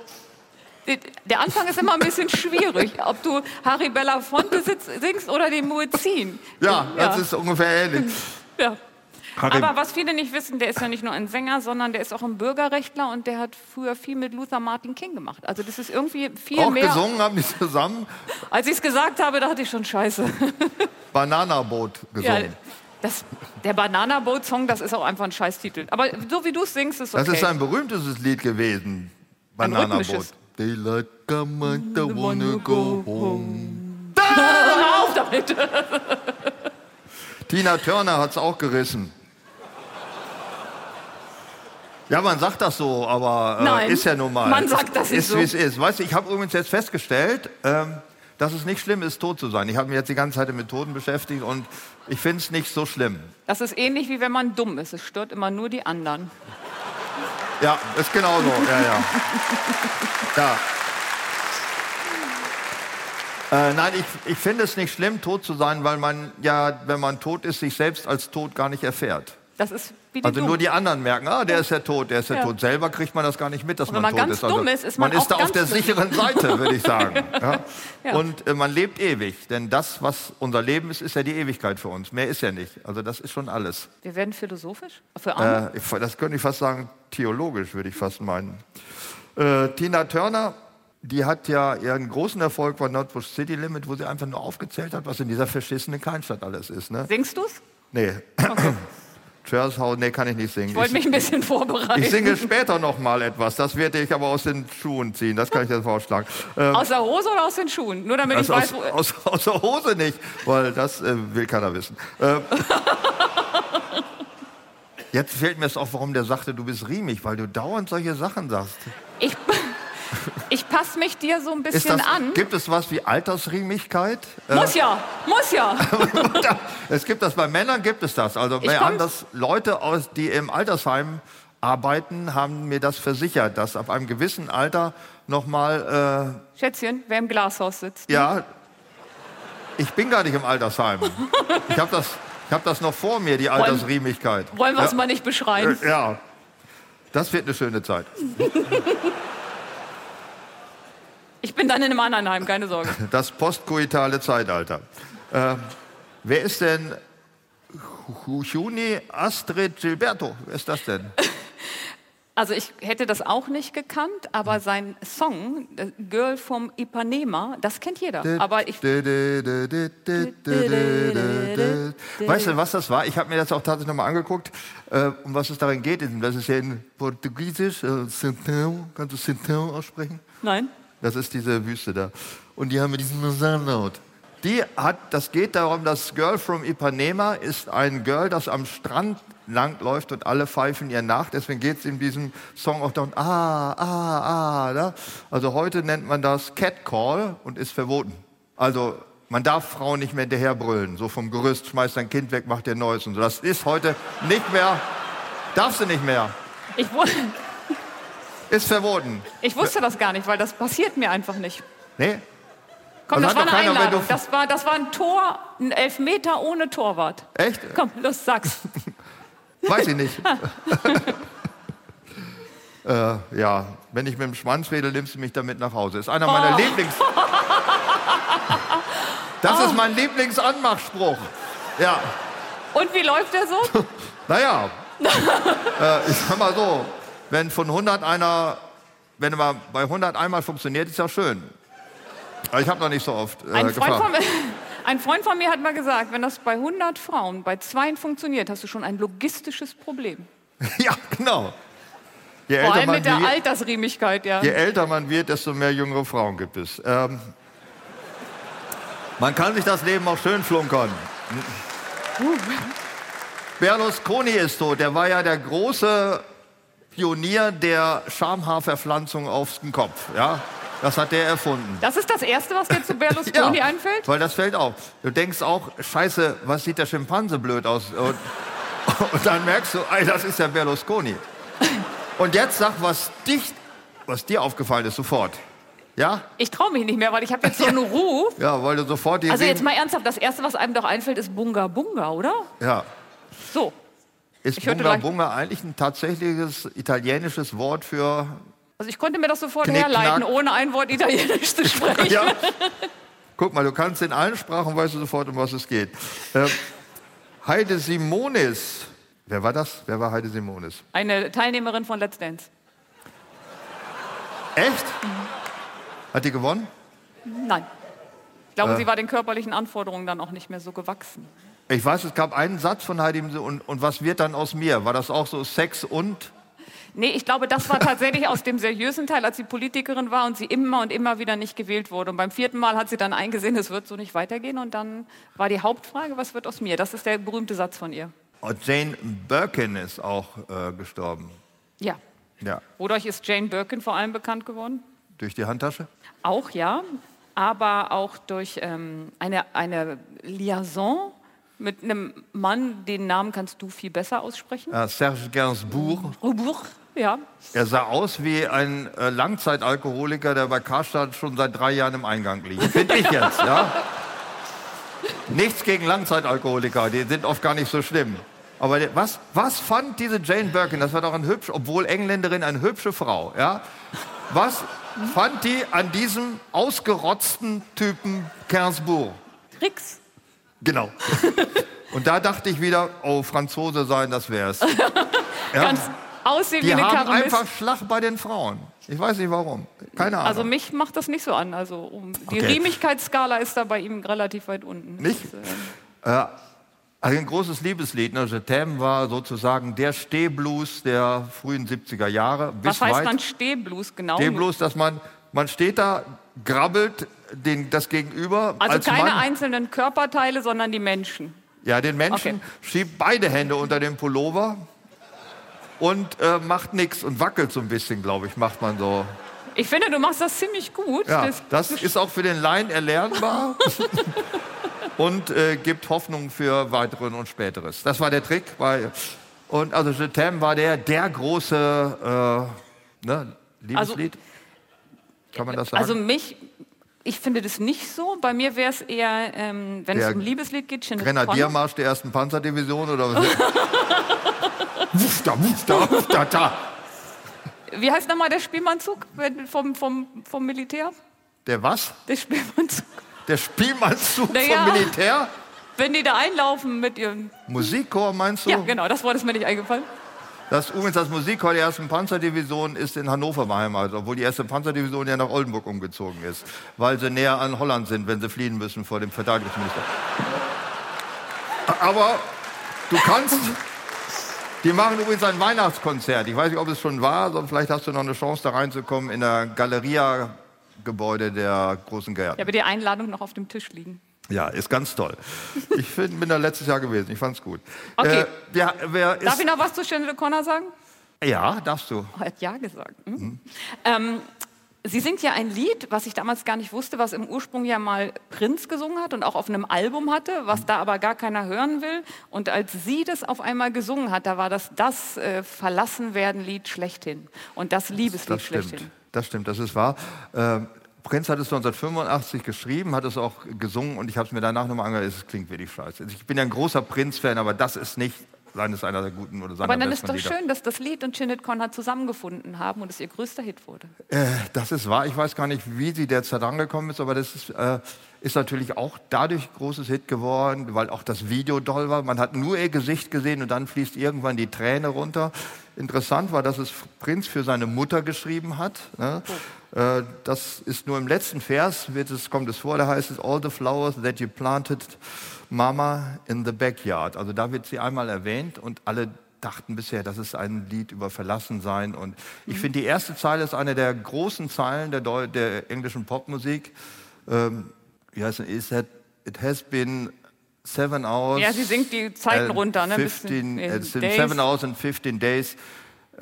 Der Anfang ist immer ein bisschen schwierig, ob du Harry Belafonte singst oder den Muezzin. Ja, das ist ungefähr ähnlich. Ja. Harry- Aber was viele nicht wissen, der ist ja nicht nur ein Sänger, sondern der ist auch ein Bürgerrechtler und der hat früher viel mit Luther Martin King gemacht. Also das ist irgendwie viel Auch mehr. gesungen haben die zusammen Als ich es gesagt habe, dachte ich schon Scheiße. Bananaboot Ja, gesungen. Das, der Banana Boat Song, das ist auch einfach ein Scheißtitel. Aber so wie du es singst, ist okay. Das ist ein berühmtes Lied gewesen. Bananaboot. rhythmisches. Daylight come I wanna go home. Hör (laughs) auf damit. Tina Turner hat es auch gerissen. Ja, man sagt das so, aber äh, ist ja nun mal. man sagt das nicht ist, so. wie es ist. Weißt du, ich habe übrigens jetzt festgestellt, ähm, dass es nicht schlimm ist, tot zu sein. Ich habe mich jetzt die ganze Zeit mit Methoden beschäftigt und ich finde es nicht so schlimm. Das ist ähnlich wie wenn man dumm ist. Es stört immer nur die anderen. Ja, ist genauso. Ja, ja. (laughs) ja. Äh, nein, ich, ich finde es nicht schlimm, tot zu sein, weil man ja, wenn man tot ist, sich selbst als tot gar nicht erfährt. Das ist wie die Also nur die anderen merken, ah, der ist ja tot, der ist ja, Ja. tot. Selber kriegt man das gar nicht mit, dass man, man tot ganz ist. Also dumm ist, ist man man ist da auf der sicheren Seite, würde ich sagen. (laughs) Ja? Ja. Und äh, man lebt ewig, denn das, was unser Leben ist, ist ja die Ewigkeit für uns. Mehr ist ja nicht. Also das ist schon alles. Wir werden philosophisch? Für Arme? Äh, das könnte ich fast sagen, theologisch, würde ich fast meinen. Äh, Tina Turner, die hat ja ihren großen Erfolg bei Nordbush City Limit, wo sie einfach nur aufgezählt hat, was in dieser verschissenen Kleinstadt alles ist. Ne? Singst du's? Nee. (clears throat) Chershow, nee, kann ich nicht singen. Ich wollte mich ein bisschen vorbereiten. Ich singe später noch mal etwas. Das werde ich aber aus den Schuhen ziehen. Das kann ich dir vorschlagen. Ähm, Aus der Hose oder aus den Schuhen? Nur damit also ich aus, weiß, wo... aus, aus der Hose nicht, weil das äh, will keiner wissen. Ähm, (laughs) Jetzt fällt mir es auf, warum der sagte, du bist riemig, weil du dauernd solche Sachen sagst. Ich, ich passe mich dir so ein bisschen das, an. Gibt es was wie Altersriemigkeit? Äh, Muss ja, muss ja. (laughs) es gibt das bei Männern, gibt es das. Also wir haben das Leute, aus, die im Altersheim arbeiten, haben mir das versichert, dass ab einem gewissen Alter noch mal äh, Schätzchen, wer im Glashaus sitzt. Ja, ich bin gar nicht im Altersheim. Ich habe das, ich hab das noch vor mir, die Altersriemigkeit. Wollen wir es ja. mal nicht beschreiben? Äh, Ja, das wird eine schöne Zeit. (laughs) Ich bin dann in einem anderen Heim, keine Sorge. (laughs) Das postkoitale Zeitalter. Äh, wer ist denn Juni Astrid Gilberto? Wer ist das denn? (laughs) Also ich hätte das auch nicht gekannt, aber sein Song, Girl from Ipanema, das kennt jeder. Aber ich, Weißt du, was das war? Ich habe mir das auch tatsächlich nochmal angeguckt, äh, um was es darin geht. Das ist ja in Portugiesisch. Äh, Sintão. Kannst du Sintão aussprechen? nein, Das ist diese Wüste da. Und die haben mit diesem Nasalnaut. Die hat, das geht darum, das Girl from Ipanema ist ein Girl, das am Strand langläuft und alle pfeifen ihr nach. Deswegen geht es in diesem Song auch darum, ah, ah, ah. Da. Also heute nennt man das Catcall und ist verboten. Also man darf Frauen nicht mehr hinterher brüllen. So vom Gerüst, schmeißt dein Kind weg, macht dir Neues und so. Das ist heute nicht mehr, darfst du nicht mehr. ich, wu- Ist verboten. ich wusste das gar nicht, weil das passiert mir einfach nicht. Nee? Komm, das hat war eine keiner, Einladung. Das war, das war ein Tor, ein Elfmeter ohne Torwart. Echt? Komm, los, sag's. (laughs) Weiß ich nicht. (laughs) (laughs) äh, ja, wenn ich mit dem Schwanz wedel, nimmst du mich damit nach Hause. Ist einer meiner Oh. Lieblings. Das ist mein Lieblingsanmachspruch. Ja, Und wie läuft der so? naja. äh, ich sag mal so, wenn von 100 einer, wenn mal bei 100 einmal funktioniert, ist ja schön. Aber ich habe noch nicht so oft äh, Ein Freund, von, (laughs) ein Freund von mir hat mal gesagt, wenn das bei 100 Frauen bei zweien funktioniert, hast du schon ein logistisches Problem. (laughs) ja, genau. Je Vor allem man mit der wird, Altersriemigkeit, ja. je älter man wird, desto mehr jüngere Frauen gibt es. Ähm, man kann sich das Leben auch schön flunkern. Berlusconi ist tot. Der war ja der große Pionier der Schamhaarverpflanzung auf den Kopf. Ja? Das hat der erfunden. Das ist das Erste, was dir zu Berlusconi (laughs) ja, einfällt? Weil das fällt auf. Du denkst auch, scheiße, was sieht der Schimpanse blöd aus? Und, (laughs) und dann merkst du, ey, das ist der Berlusconi. Und jetzt sag, was dich, was dir aufgefallen ist, sofort. Ja? Ich traue mich nicht mehr, weil ich habe jetzt so einen (laughs) Ruf. Ja, weil du sofort die. Also jetzt mal ernsthaft, das Erste, was einem doch einfällt, ist Bunga Bunga, oder? Ja. So. Ist Bunga Bunga eigentlich ein tatsächliches italienisches Wort für. Also ich konnte mir das sofort Knick, herleiten, knack. ohne ein Wort Italienisch zu (laughs) sprechen. Ja. Guck mal, du kannst in allen Sprachen, weißt du sofort, um was es geht. Ähm, Heide Simonis. Wer war das? Wer war Heide Simonis? Eine Teilnehmerin von Let's Dance. Echt? Hat die gewonnen? Nein. Ich glaube, sie war den körperlichen Anforderungen dann auch nicht mehr so gewachsen. Ich weiß, es gab einen Satz von Heidi und, und was wird dann aus mir? War das auch so Sex und? Nee, ich glaube, das war tatsächlich aus dem seriösen Teil, als sie Politikerin war und sie immer und immer wieder nicht gewählt wurde. Und beim vierten Mal hat sie dann eingesehen, es wird so nicht weitergehen. Und dann war die Hauptfrage, was wird aus mir? Das ist der berühmte Satz von ihr. Und Jane Birkin ist auch äh, gestorben. Ja. Ja, Wodurch ist Jane Birkin vor allem bekannt geworden? durch die Handtasche. Auch ja, aber auch durch ähm, eine, eine Liaison mit einem Mann, den Namen kannst du viel besser aussprechen. Äh, Serge Gainsbourg. Rubuch, ja. Er sah aus wie ein äh, Langzeitalkoholiker, der bei Karstadt schon seit drei Jahren im Eingang liegt. (laughs) Finde ich jetzt, ja? Nichts gegen Langzeitalkoholiker, die sind oft gar nicht so schlimm. Aber was, was fand diese Jane Birkin, das war doch ein hübsch, obwohl Engländerin, eine hübsche Frau, ja? Was fand die an diesem ausgerotzten Typen Gainsbourg? Tricks. Genau. (laughs) Und da dachte ich wieder, oh, Franzose sein, das wär's. (laughs) Ja? Ganz aussehen wie Die eine haben Karamist. einfach Schlag bei den Frauen. Ich weiß nicht warum. Keine Ahnung. Also mich macht das nicht so an. Also um, die Okay. Riemigkeitsskala ist da bei ihm relativ weit unten. Nicht? Das, äh, Also ein großes Liebeslied. Ne? Je t'aime war sozusagen der Stehblues der frühen 70er Jahre. Bis was heißt weit. dann Stehblues genau? Stehblues, dass man, man steht da, grabbelt den, das Gegenüber Also als keine Mann. einzelnen Körperteile, sondern die Menschen. Ja, den Menschen Okay. schiebt beide Hände unter den Pullover und äh, macht nichts und wackelt so ein bisschen, glaube ich, macht man so. Ich finde, du machst das ziemlich gut. Ja, das ist auch für den Laien erlernbar (laughs) und äh, gibt Hoffnung für weiteren und späteres. Das war der Trick. Bei, und also Je t'aime war der, der große äh, ne, Liebeslied. Kann man das sagen? Also mich, ich finde das nicht so. Bei mir wäre es eher, ähm, wenn Der es um Liebeslied geht, O'Connor. Grenadiermarsch der ersten Panzerdivision oder was? (laughs) wuff da, wuff da. Wie heißt nochmal der Spielmannzug vom, vom, vom Militär? Der was? Der Spielmannzug. Der Spielmannszug Naja. vom Militär? Wenn die da einlaufen mit ihren... Musikchor meinst du? Ja, genau, das Wort ist mir nicht eingefallen. Das, übrigens, das Musikchor der ersten Panzerdivision ist in Hannover beheimatet, obwohl die erste Panzerdivision ja nach Oldenburg umgezogen ist, weil sie näher an Holland sind, wenn sie fliehen müssen vor dem Verteidigungsminister. Aber du kannst. Die machen übrigens ein Weihnachtskonzert. Ich weiß nicht, ob es schon war, sondern vielleicht hast du noch eine Chance, da reinzukommen in der Galeria-Gebäude der großen Ich Gärten. habe die Einladung noch auf dem Tisch liegen. Ja, ist ganz toll. Ich find, bin da letztes Jahr gewesen. Ich fand's gut. Okay. Äh, wer, wer Darf ich noch was zu Sinead O'Connor sagen? ja, darfst du. Oh, hat ja gesagt. Hm? Ähm, sie singt ja ein Lied, was ich damals gar nicht wusste, was im Ursprung ja mal Prinz gesungen hat und auch auf einem Album hatte, was da aber gar keiner hören will. Und als sie das auf einmal gesungen hat, da war das das äh, Verlassenwerden-Lied schlechthin und das Liebeslied Das stimmt. schlechthin. Das stimmt, das ist wahr. Ähm, Prinz hat es 1985 geschrieben, hat es auch gesungen und ich habe es mir danach nochmal angehört. Es klingt wirklich scheiße. Ich bin ja ein großer Prinz-Fan, aber das ist nicht seines einer der guten oder seiner Aber dann ist doch Lieder. schön, dass das Lied und Sinead O'Connor zusammengefunden haben und es ihr größter Hit wurde. Äh, das ist wahr. Ich weiß gar nicht, wie sie derzeit angekommen ist, aber das ist, äh, ist natürlich auch dadurch großes Hit geworden, weil auch das Video doll war. Man hat nur ihr Gesicht gesehen und dann fließt irgendwann die Träne runter. Interessant war, dass es Prinz für seine Mutter geschrieben hat. Ne? Äh, das ist nur im letzten Vers, wird es, kommt es vor, da heißt es, All the flowers that you planted, Mama in the backyard. Also da wird sie einmal erwähnt und alle dachten bisher, das ist ein Lied über Verlassensein. Und ich finde, die erste Zeile ist eine der großen Zeilen der, Deu der englischen Popmusik. Ähm, wie heißt es? That it has been Seven Hours. Ja, sie singt die Zeiten runter, ne? 15, Bis- es sind Days. Seven Hours and 15 Days äh,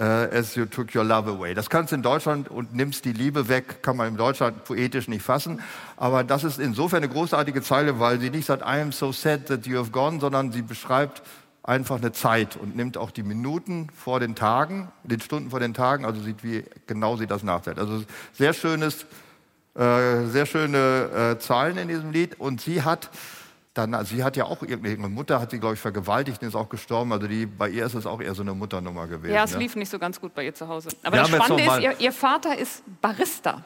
as you took your love away. Das kannst du in Deutschland und nimmst die Liebe weg, kann man in Deutschland poetisch nicht fassen. Aber das ist insofern eine großartige Zeile, weil sie nicht sagt, I am so sad that you have gone, sondern sie beschreibt einfach eine Zeit und nimmt auch die Minuten vor den Tagen, den Stunden vor den Tagen, also sieht, wie genau sie das nachzählt. Also sehr schönes, äh, sehr schöne äh, Zahlen in diesem Lied. Und sie hat dann, also sie hat ja auch irgendeine Mutter, hat sie, glaube ich, vergewaltigt und ist auch gestorben. Also die, bei ihr ist es auch eher so eine Mutternummer gewesen. Ja, es ne? lief nicht so ganz gut bei ihr zu Hause. Aber Wir das Spannende ist, ihr, ihr Vater ist Barista.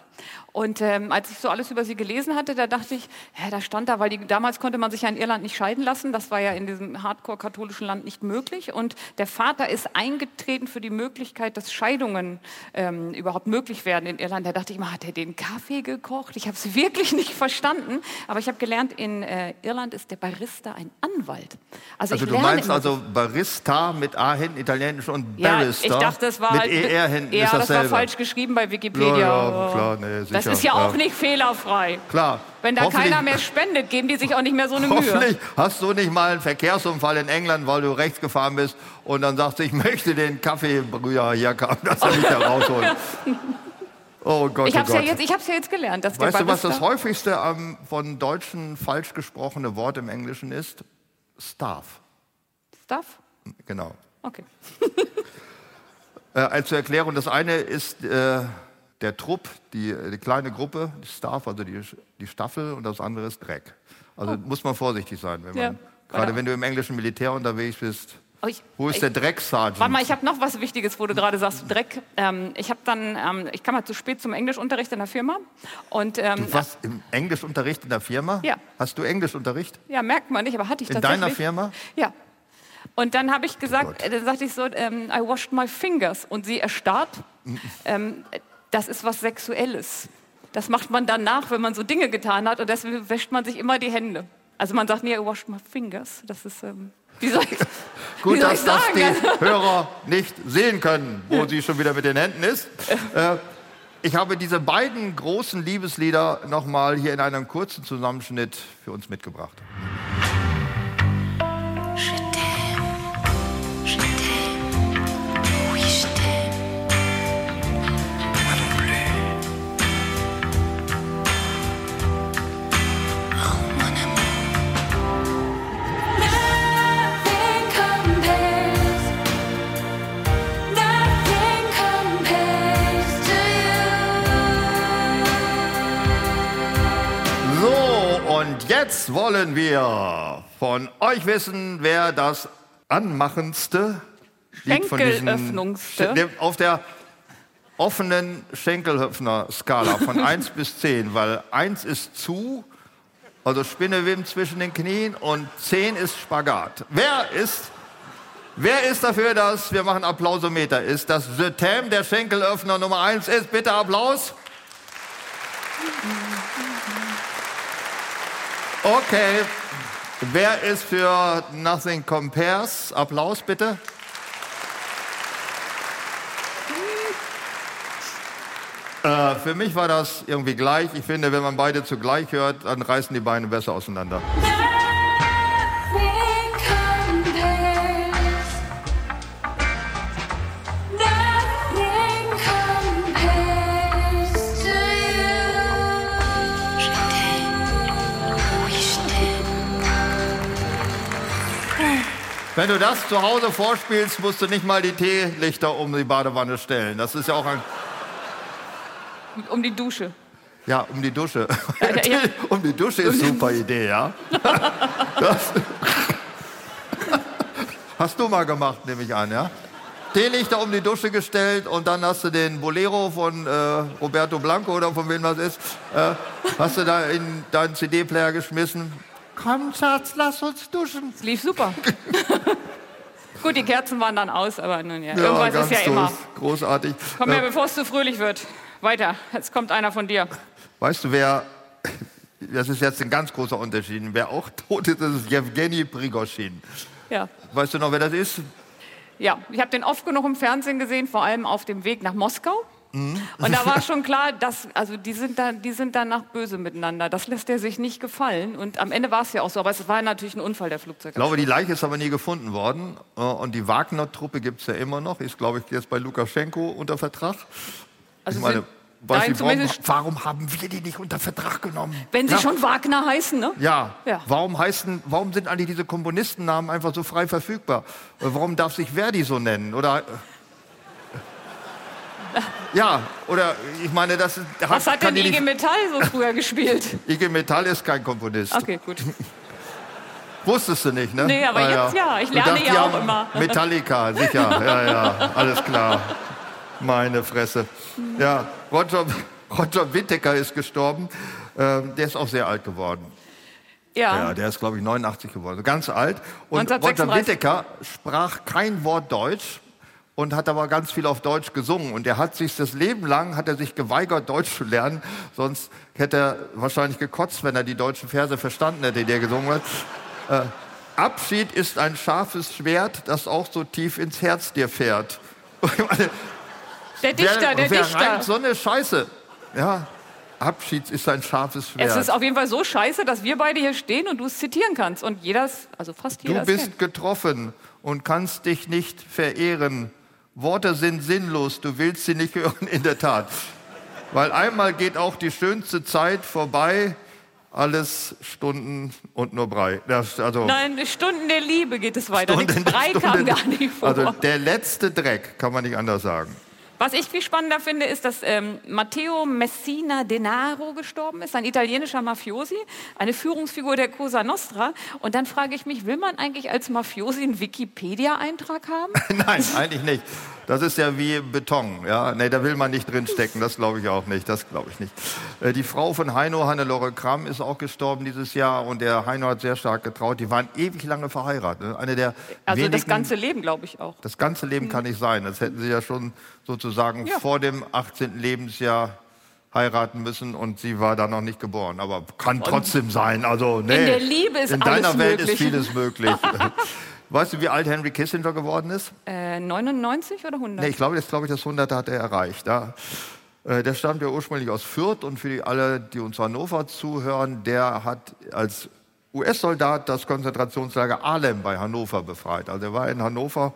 Und ähm, als ich so alles über sie gelesen hatte, da dachte ich, hä, da stand da, weil die, damals konnte man sich ja in Irland nicht scheiden lassen. Das war ja in diesem hardcore-katholischen Land nicht möglich. Und der Vater ist eingetreten für die Möglichkeit, dass Scheidungen ähm, überhaupt möglich werden in Irland. Da dachte ich mal, hat er den Kaffee gekocht? Ich habe es (laughs) wirklich nicht verstanden. Aber ich habe gelernt, in äh, Irland ist der Barista ein Anwalt. Also ich du meinst immer also Barista mit A hinten, italienisch und ja, Barista ich dachte, es war mit halt, ER hinten ja, ist das dasselbe. war falsch geschrieben bei Wikipedia. Ja, ja, klar, nee, das ist ja auch ja. nicht fehlerfrei. Klar. Wenn da keiner mehr spendet, geben die sich auch nicht mehr so eine Mühe. Hoffentlich hast du nicht mal einen Verkehrsunfall in England, weil du rechts gefahren bist und dann sagst du, ich möchte den Kaffeebrüher hier haben, dass er mich da rausholt. (laughs) Oh Gott, Ich oh habe ja Gott. jetzt, ich hab's ja jetzt gelernt, dass weißt du, was das häufigste ähm, von Deutschen falsch gesprochene Wort im Englischen ist? Staff. Stuff? Genau. Okay. Äh, als zur Erklärung, das eine ist äh, der Trupp, die, die kleine Gruppe, die Staff, also die, die Staffel, und das andere ist Dreck. Also muss man vorsichtig sein, wenn man, Ja. gerade wenn du im englischen Militär unterwegs bist. Oh, ich, Wo ist ich, der Drecksergeant? Warte mal, ich habe noch was Wichtiges, wo du gerade sagst, Dreck. Ähm, ich habe dann, ähm, ich kam mal zu spät zum Englischunterricht in der Firma und ähm, Du warst im Englischunterricht in der Firma? Ja. Hast du Englischunterricht? Ja, merkt man nicht, aber hatte ich In tatsächlich. deiner Firma? Ja. Und dann habe ich gesagt, Gott. äh, dann sagte ich so, ähm, I washed my fingers. Und sie erstarrt. ähm, das ist was Sexuelles. Das macht man danach, wenn man so Dinge getan hat. Und deswegen wäscht man sich immer die Hände. Also man sagt nie, I washed my fingers. Das ist, ähm, wie soll ich, Gut, wie soll dass ich das sagen? die (laughs) Hörer nicht sehen können, wo sie schon wieder mit den Händen ist. (laughs) Äh, ich habe diese beiden großen Liebeslieder noch mal hier in einem kurzen Zusammenschnitt für uns mitgebracht. Jetzt wollen wir von euch wissen, wer das anmachendste Lied von diesen- auf der offenen Schenkelöffner-Skala von (laughs) 1 bis 10, weil 1 ist zu, also Spinneweben zwischen den Knien und 10 ist Spagat. Wer ist, wer ist dafür, dass wir machen Applausometer, ist das The Tam der Schenkelöffner Nummer 1 ist? Bitte Applaus. Okay. Wer ist für Nothing Compares? Applaus bitte. Äh, für mich war das irgendwie gleich. Ich finde, wenn man beide zugleich hört, dann reißen die Beine besser auseinander. Wenn du das zu Hause vorspielst, musst du nicht mal die Teelichter um die Badewanne stellen. Das ist ja auch ein. Um die Dusche. Ja, um die Dusche. ja, (laughs) ja. um die Dusche ist super Idee, ja? (laughs) Das (laughs) hast du mal gemacht, nehme ich an, ja? Teelichter um die Dusche gestellt und dann hast du den Bolero von äh, Roberto Blanco oder von wem das ist, äh, hast du da in deinen CD-Player geschmissen. Komm, Schatz, lass uns duschen. Es lief super. (laughs) Gut, die Kerzen waren dann aus, aber nun ja, irgendwas ist ja doof. immer. Großartig. Komm her, Äh, bevor es zu fröhlich wird. Weiter. Jetzt kommt einer von dir. Weißt du, wer, (laughs) das ist jetzt ein ganz großer Unterschied, wer auch tot ist, das ist Jewgeni Prigoschin. Ja. Weißt du noch, wer das ist? Ja, ich habe den oft genug im Fernsehen gesehen, vor allem auf dem Weg nach Moskau. Und da war (laughs) schon klar, dass, also die sind, da, die sind danach böse miteinander. Das lässt er sich nicht gefallen. Und am Ende war es ja auch so. Aber es war natürlich ein Unfall der Flugzeug. Ich glaube, die Leiche ist aber nie gefunden worden. Äh, Und die Wagner-Truppe gibt es ja immer noch. Ist, glaube ich, jetzt bei Lukaschenko unter Vertrag. Also ich meine, ich, warum, warum haben wir die nicht unter Vertrag genommen? Wenn sie ja. schon Wagner heißen, ne? Ja. Ja. Warum, heißen, warum sind eigentlich diese Komponistennamen einfach so frei verfügbar? Äh, Warum darf sich Verdi so nennen? Oder. Ja, oder ich meine, das ist. Was hat denn IG Metall so früher (laughs) gespielt? IG Metall ist kein Komponist. Okay, gut. (laughs) Wusstest du nicht, ne? Nee, aber jetzt ja. Ich lerne dachtest, ja auch immer. (laughs) Metallica, sicher. Ja, ja, alles klar. Meine Fresse. Ja, Roger, Roger Whittaker ist gestorben. Ähm, der ist auch sehr alt geworden. Ja. Ja, der ist, glaube ich, 89 geworden. Ganz alt. Und Roger 1936. Whittaker sprach kein Wort Deutsch und hat aber ganz viel auf Deutsch gesungen. Und er hat sich das Leben lang, hat er sich geweigert, Deutsch zu lernen. Sonst hätte er wahrscheinlich gekotzt, wenn er die deutschen Verse verstanden hätte, die er gesungen hat. Äh, Abschied ist ein scharfes Schwert, das auch so tief ins Herz dir fährt. Der Dichter, wer, der wer Dichter. so eine Scheiße? Ja, Abschied ist ein scharfes Schwert. Es ist auf jeden Fall so scheiße, dass wir beide hier stehen und du es zitieren kannst. Und jeder, also fast jeder Du bist kennt. getroffen und kannst dich nicht verehren. Worte sind sinnlos, du willst sie nicht hören, in der Tat. Weil einmal geht auch die schönste Zeit vorbei, alles Stunden und nur Brei. Das, also, Nein, Stunden der Liebe geht es weiter. Stunden- Brei kam Stunden- gar nicht vor. Also der letzte Dreck, kann man nicht anders sagen. Was ich viel spannender finde, ist, dass ähm, Matteo Messina Denaro gestorben ist, ein italienischer Mafiosi, eine Führungsfigur der Cosa Nostra. Und dann frage ich mich, will man eigentlich als Mafiosi einen Wikipedia-Eintrag haben? (laughs) Nein, eigentlich nicht. Das ist ja wie Beton. Ja? Nee, da will man nicht drinstecken. Das glaube ich auch nicht. Das glaube ich nicht. Äh, Die Frau von Heino, Hannelore Kramm, ist auch gestorben dieses Jahr. Und der Heino hat sehr stark getraut. Die waren ewig lange verheiratet. ne? Eine der Also wenigen, das ganze Leben, glaube ich auch. das ganze Leben kann nicht sein. Das hätten sie ja schon sozusagen Ja. vor dem 18. Lebensjahr heiraten müssen und sie war da noch nicht geboren. Aber kann trotzdem sein. Also, nee, der Liebe ist In deiner alles Welt möglich. ist vieles möglich. (laughs) (laughs) weißt du, wie alt Henry Kissinger geworden ist? Äh, 99 oder 100? Nee, ich glaube, das, glaube ich, das 100 hat er erreicht. Ja. Äh, Der stammt ja ursprünglich aus Fürth und für die, alle, die uns Hannover zuhören, der hat als US-Soldat das Konzentrationslager Ahlem bei Hannover befreit. Also er war in Hannover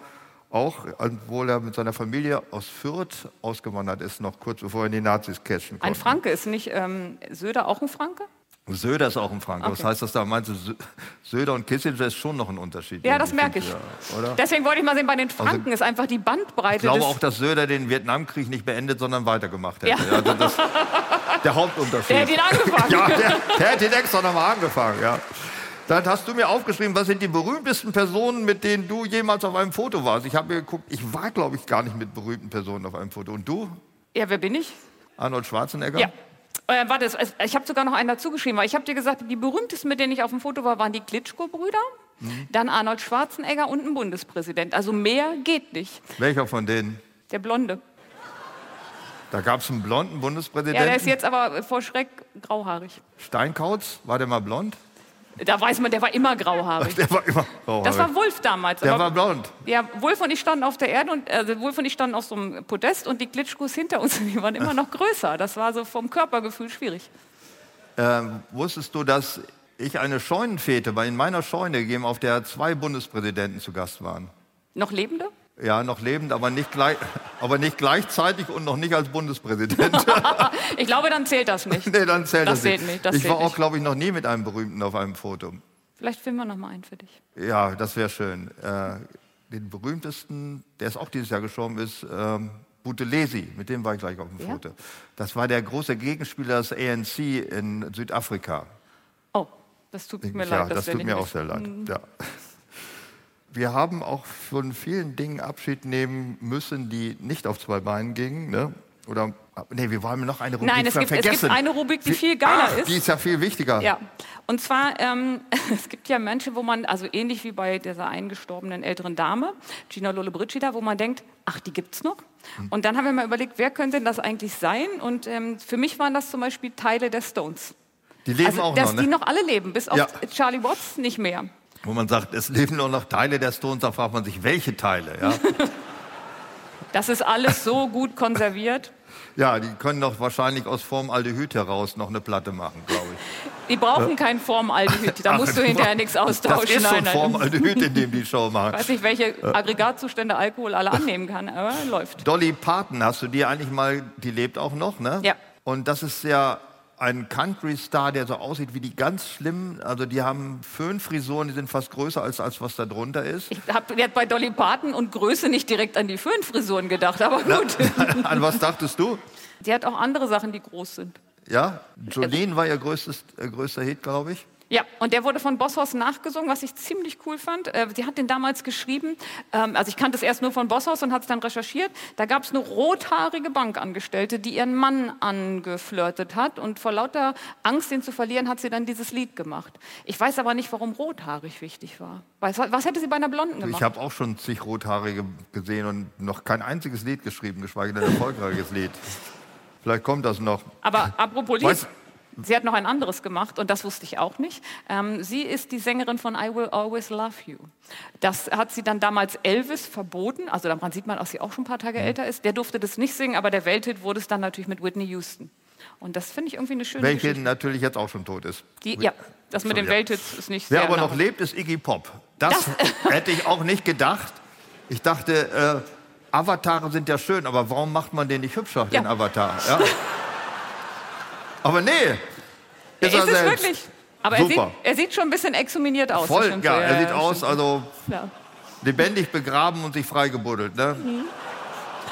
auch, obwohl er mit seiner Familie aus Fürth ausgewandert ist, noch kurz bevor er die Nazis catchen Ein konnte. Franke ist nicht ähm, Söder auch ein Franke? Söder ist auch ein Franke. Was Okay. heißt das da? Meinst du, Sö- Söder und Kissinger ist schon noch ein Unterschied? Ja, das merke ich. ja? Deswegen wollte ich mal sehen, bei den Franken ist einfach die Bandbreite Ich glaube auch, dass Söder den Vietnamkrieg nicht beendet, sondern weitergemacht hätte. Ja. Also das, der Hauptunterschied. der hat ihn angefangen. (laughs) ja, der, der hat ihn extra nochmal angefangen. Ja. Dann hast du mir aufgeschrieben, was sind die berühmtesten Personen, mit denen du jemals auf einem Foto warst. Ich habe mir geguckt, ich war, glaube ich, gar nicht mit berühmten Personen auf einem Foto. Und du? Ja, wer bin ich? Arnold Schwarzenegger? Ja. Äh, warte, ich habe sogar noch einen dazu geschrieben, weil ich habe dir gesagt, die berühmtesten, mit denen ich auf dem Foto war, waren die Klitschko-Brüder, Mhm. dann Arnold Schwarzenegger und ein Bundespräsident. Also mehr geht nicht. Welcher von denen? Der Blonde. Da gab es einen blonden Ja, Bundespräsidenten. der ist jetzt aber vor Schreck grauhaarig. Steinkautz, war der mal blond? Da weiß man, der war immer grauhaarig. (laughs) Der war immer oh, Das war Wulf damals. Der aber- war blond. Ja, Wulf und ich standen auf der Erde und also Wulf und ich standen auf so einem Podest und die Klitschkos hinter uns, (laughs) die waren immer noch größer. Das war so vom Körpergefühl schwierig. Ähm, wusstest du, dass ich eine Scheunenfete bei in meiner Scheune gegeben, auf der zwei Bundespräsidenten zu Gast waren? Noch Lebende? Ja, noch lebend, aber nicht, gleich, (laughs) aber nicht gleichzeitig und noch nicht als Bundespräsident. (laughs) Ich glaube, dann zählt das nicht. (laughs) nee, dann zählt Das das, nicht. zählt nicht, das ich war auch, nicht. glaube ich, noch nie mit einem Berühmten auf einem Foto. Vielleicht filmen wir noch mal einen für dich. Ja, das wäre schön. Äh, den berühmtesten, der ist auch dieses Jahr gestorben ist, ähm, Buthelezi, mit dem war ich gleich auf dem Ja? Foto. Das war der große Gegenspieler des ANC in Südafrika. Oh, das tut mir ja, leid. das wir tut nicht mir auch sehr leid. Ja. Wir haben auch von vielen Dingen Abschied nehmen müssen, die nicht auf zwei Beinen gingen. Ne? Oder, nee, wir wollen noch eine Rubrik Nein, es gibt, es vergessen. gibt eine Rubrik, die viel geiler Ach, ist. Die ist ja viel wichtiger. Ja, und zwar, ähm, (laughs) es gibt ja Menschen, wo man, also ähnlich wie bei dieser eingestorbenen älteren Dame, Gina Lollobrigida, wo man denkt, ach, die gibt's noch. Hm. Und dann haben wir mal überlegt, wer könnte denn das eigentlich sein? Und ähm, für mich waren das zum Beispiel Teile der Stones. Die leben also, auch dass noch, die ne? noch alle leben, bis auf Ja. Charlie Watts nicht mehr. Wo man sagt, es leben nur noch Teile der Stones, da fragt man sich, welche Teile? Ja? (laughs) Das ist alles so gut konserviert. (laughs) Ja, die können doch wahrscheinlich aus Formaldehyd heraus noch eine Platte machen, glaube ich. Die brauchen kein Formaldehyd. Da (laughs) musst du hinterher nichts austauschen. Das ist schon. Formaldehyd, in dem die Show machen. Ich weiß nicht, welche Aggregatzustände Alkohol alle annehmen kann, aber läuft. Dolly Parton, hast du die eigentlich mal, die lebt auch noch, ne? Ja. Und das ist ja ein Country-Star, der so aussieht wie die ganz schlimmen, also die haben Föhnfrisuren, die sind fast größer als, als was da drunter ist. Ich habe jetzt bei Dolly Parton und Größe nicht direkt an die Föhnfrisuren gedacht, aber gut. (laughs) An was dachtest du? Die hat auch andere Sachen, die groß sind. Ja? Jolene war ihr größtes, äh, größter Hit, glaube ich. Ja, und der wurde von Bosshaus nachgesungen, was ich ziemlich cool fand. Äh, sie hat den damals geschrieben, ähm, also ich kannte es erst nur von Bosshaus und hat es dann recherchiert. Da gab es eine rothaarige Bankangestellte, die ihren Mann angeflirtet hat und vor lauter Angst, ihn zu verlieren, hat sie dann dieses Lied gemacht. Ich weiß aber nicht, warum rothaarig wichtig war. Was, was hätte sie bei einer Blonden gemacht? Ich habe auch schon zig Rothaarige gesehen und noch kein einziges Lied geschrieben, geschweige denn ein erfolgreiches Lied. Vielleicht kommt das noch. Aber apropos Lied, Weiß- sie hat noch ein anderes gemacht und das wusste ich auch nicht. Ähm, sie ist die Sängerin von I Will Always Love You. Das hat sie dann damals Elvis verboten. Also daran sieht man, dass sie auch schon ein paar Mhm. Tage älter ist. Der durfte das nicht singen, aber der Welthit wurde es dann natürlich mit Whitney Houston. Und das finde ich irgendwie eine schöne Welche Geschichte. natürlich jetzt auch schon tot ist. Die, ja, das mit den ja. Welthits ist nicht Wer aber noch nah. lebt, ist Iggy Pop. Das, (laughs) hätte ich auch nicht gedacht. Ich dachte, äh, Avatare sind ja schön, aber warum macht man den nicht hübscher, den Ja. Avatar? Ja? (laughs) aber nee, ist, Ist er es selbst. wirklich? Aber er sieht, er sieht schon ein bisschen exhuminiert aus. Voll, so. ja, er sieht ja, aus, also Ja. lebendig begraben und sich freigebuddelt. Ne?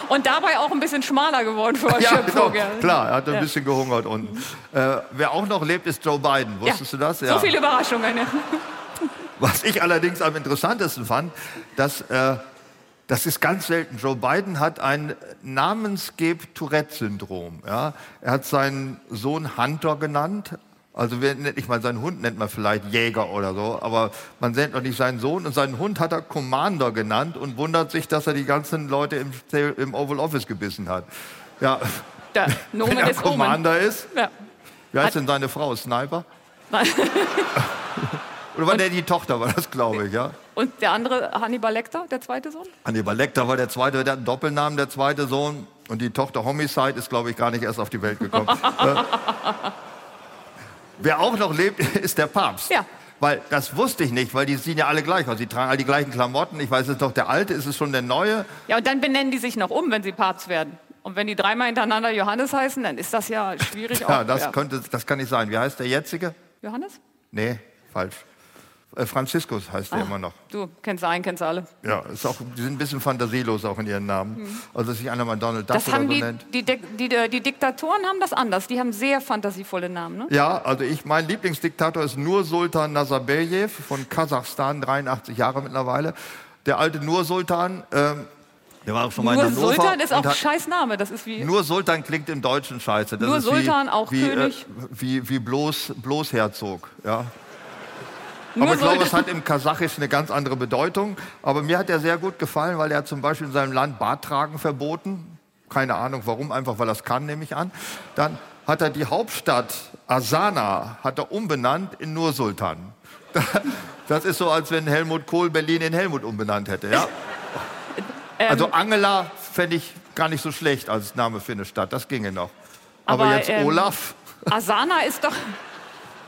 Und dabei auch ein bisschen schmaler geworden vor (laughs) Ja, genau, klar, er hat ein bisschen gehungert unten. Äh, wer auch noch lebt, ist Joe Biden. Wusstest du das? So viele Überraschungen. Ja. Was ich allerdings am interessantesten fand, dass äh, das ist ganz selten. Joe Biden hat ein Namensgeb-Tourette-Syndrom. Ja? Er hat seinen Sohn Hunter genannt. Also nicht mal seinen Hund nennt man vielleicht Jäger oder so, aber man nennt noch nicht seinen Sohn. Und seinen Hund hat er Commander genannt und wundert sich, dass er die ganzen Leute im, im Oval Office gebissen hat. Ja, Der (laughs) wenn Nomen er ist Omen. Commander ist. Ja. Wie heißt denn seine Frau? Sniper? (laughs) Oder war der die Tochter, war das, glaube ich, ja? Und der andere, Hannibal Lecter, der zweite Sohn? Hannibal Lecter war der zweite, der hat einen Doppelnamen, der zweite Sohn. Und die Tochter Homicide ist, glaube ich, gar nicht erst auf die Welt gekommen. Äh, (laughs) Wer auch noch lebt, (laughs) ist der Papst. Ja. Weil das wusste ich nicht, weil die sehen ja alle gleich aus. Die tragen alle die gleichen Klamotten. Ich weiß, es ist doch der Alte, ist es schon der Neue? Ja, und dann benennen die sich noch um, wenn sie Papst werden. Und wenn die dreimal hintereinander Johannes heißen, dann ist das ja schwierig. (laughs) Ja, auch, das, Könnte, das kann nicht sein. Wie heißt der jetzige? Johannes? Nee, falsch. Äh, Franziskus heißt Ah. der immer noch. Du kennst einen, kennst alle. Ja, ist auch, die sind ein bisschen fantasielos auch in ihren Namen. Also, dass sich einer mal Donald Duck Mhm. Das oder haben so die, nennt. die, die, die, die Diktatoren haben das anders. Die haben sehr fantasievolle Namen. Ne? Ja, also ich, mein Lieblingsdiktator ist Nur Sultan Nazarbayev von Kasachstan, 83 Jahre mittlerweile. Der alte Nur Sultan, ähm, der war auch schon mal Nur in Hannover. Sultan ist auch ein scheiß Name. Das ist wie. Nur Sultan klingt im Deutschen scheiße. Das Nur ist Sultan, wie, auch wie, König. Äh, wie, wie bloß, bloß Herzog, ja. Aber ich glaube, es hat im Kasachisch eine ganz andere Bedeutung. Aber mir hat er sehr gut gefallen, weil er zum Beispiel in seinem Land Barttragen verboten. Keine Ahnung warum, einfach weil er es kann, nehme ich an. Dann hat er die Hauptstadt Asana hat er umbenannt in Nur Sultan. (laughs) Das ist so, als wenn Helmut Kohl Berlin in Helmut umbenannt hätte. Ja? Ähm, Also Angela fände ich gar nicht so schlecht als Name für eine Stadt. Das ginge noch. Aber, Aber, jetzt ähm, Olaf. Asana ist doch.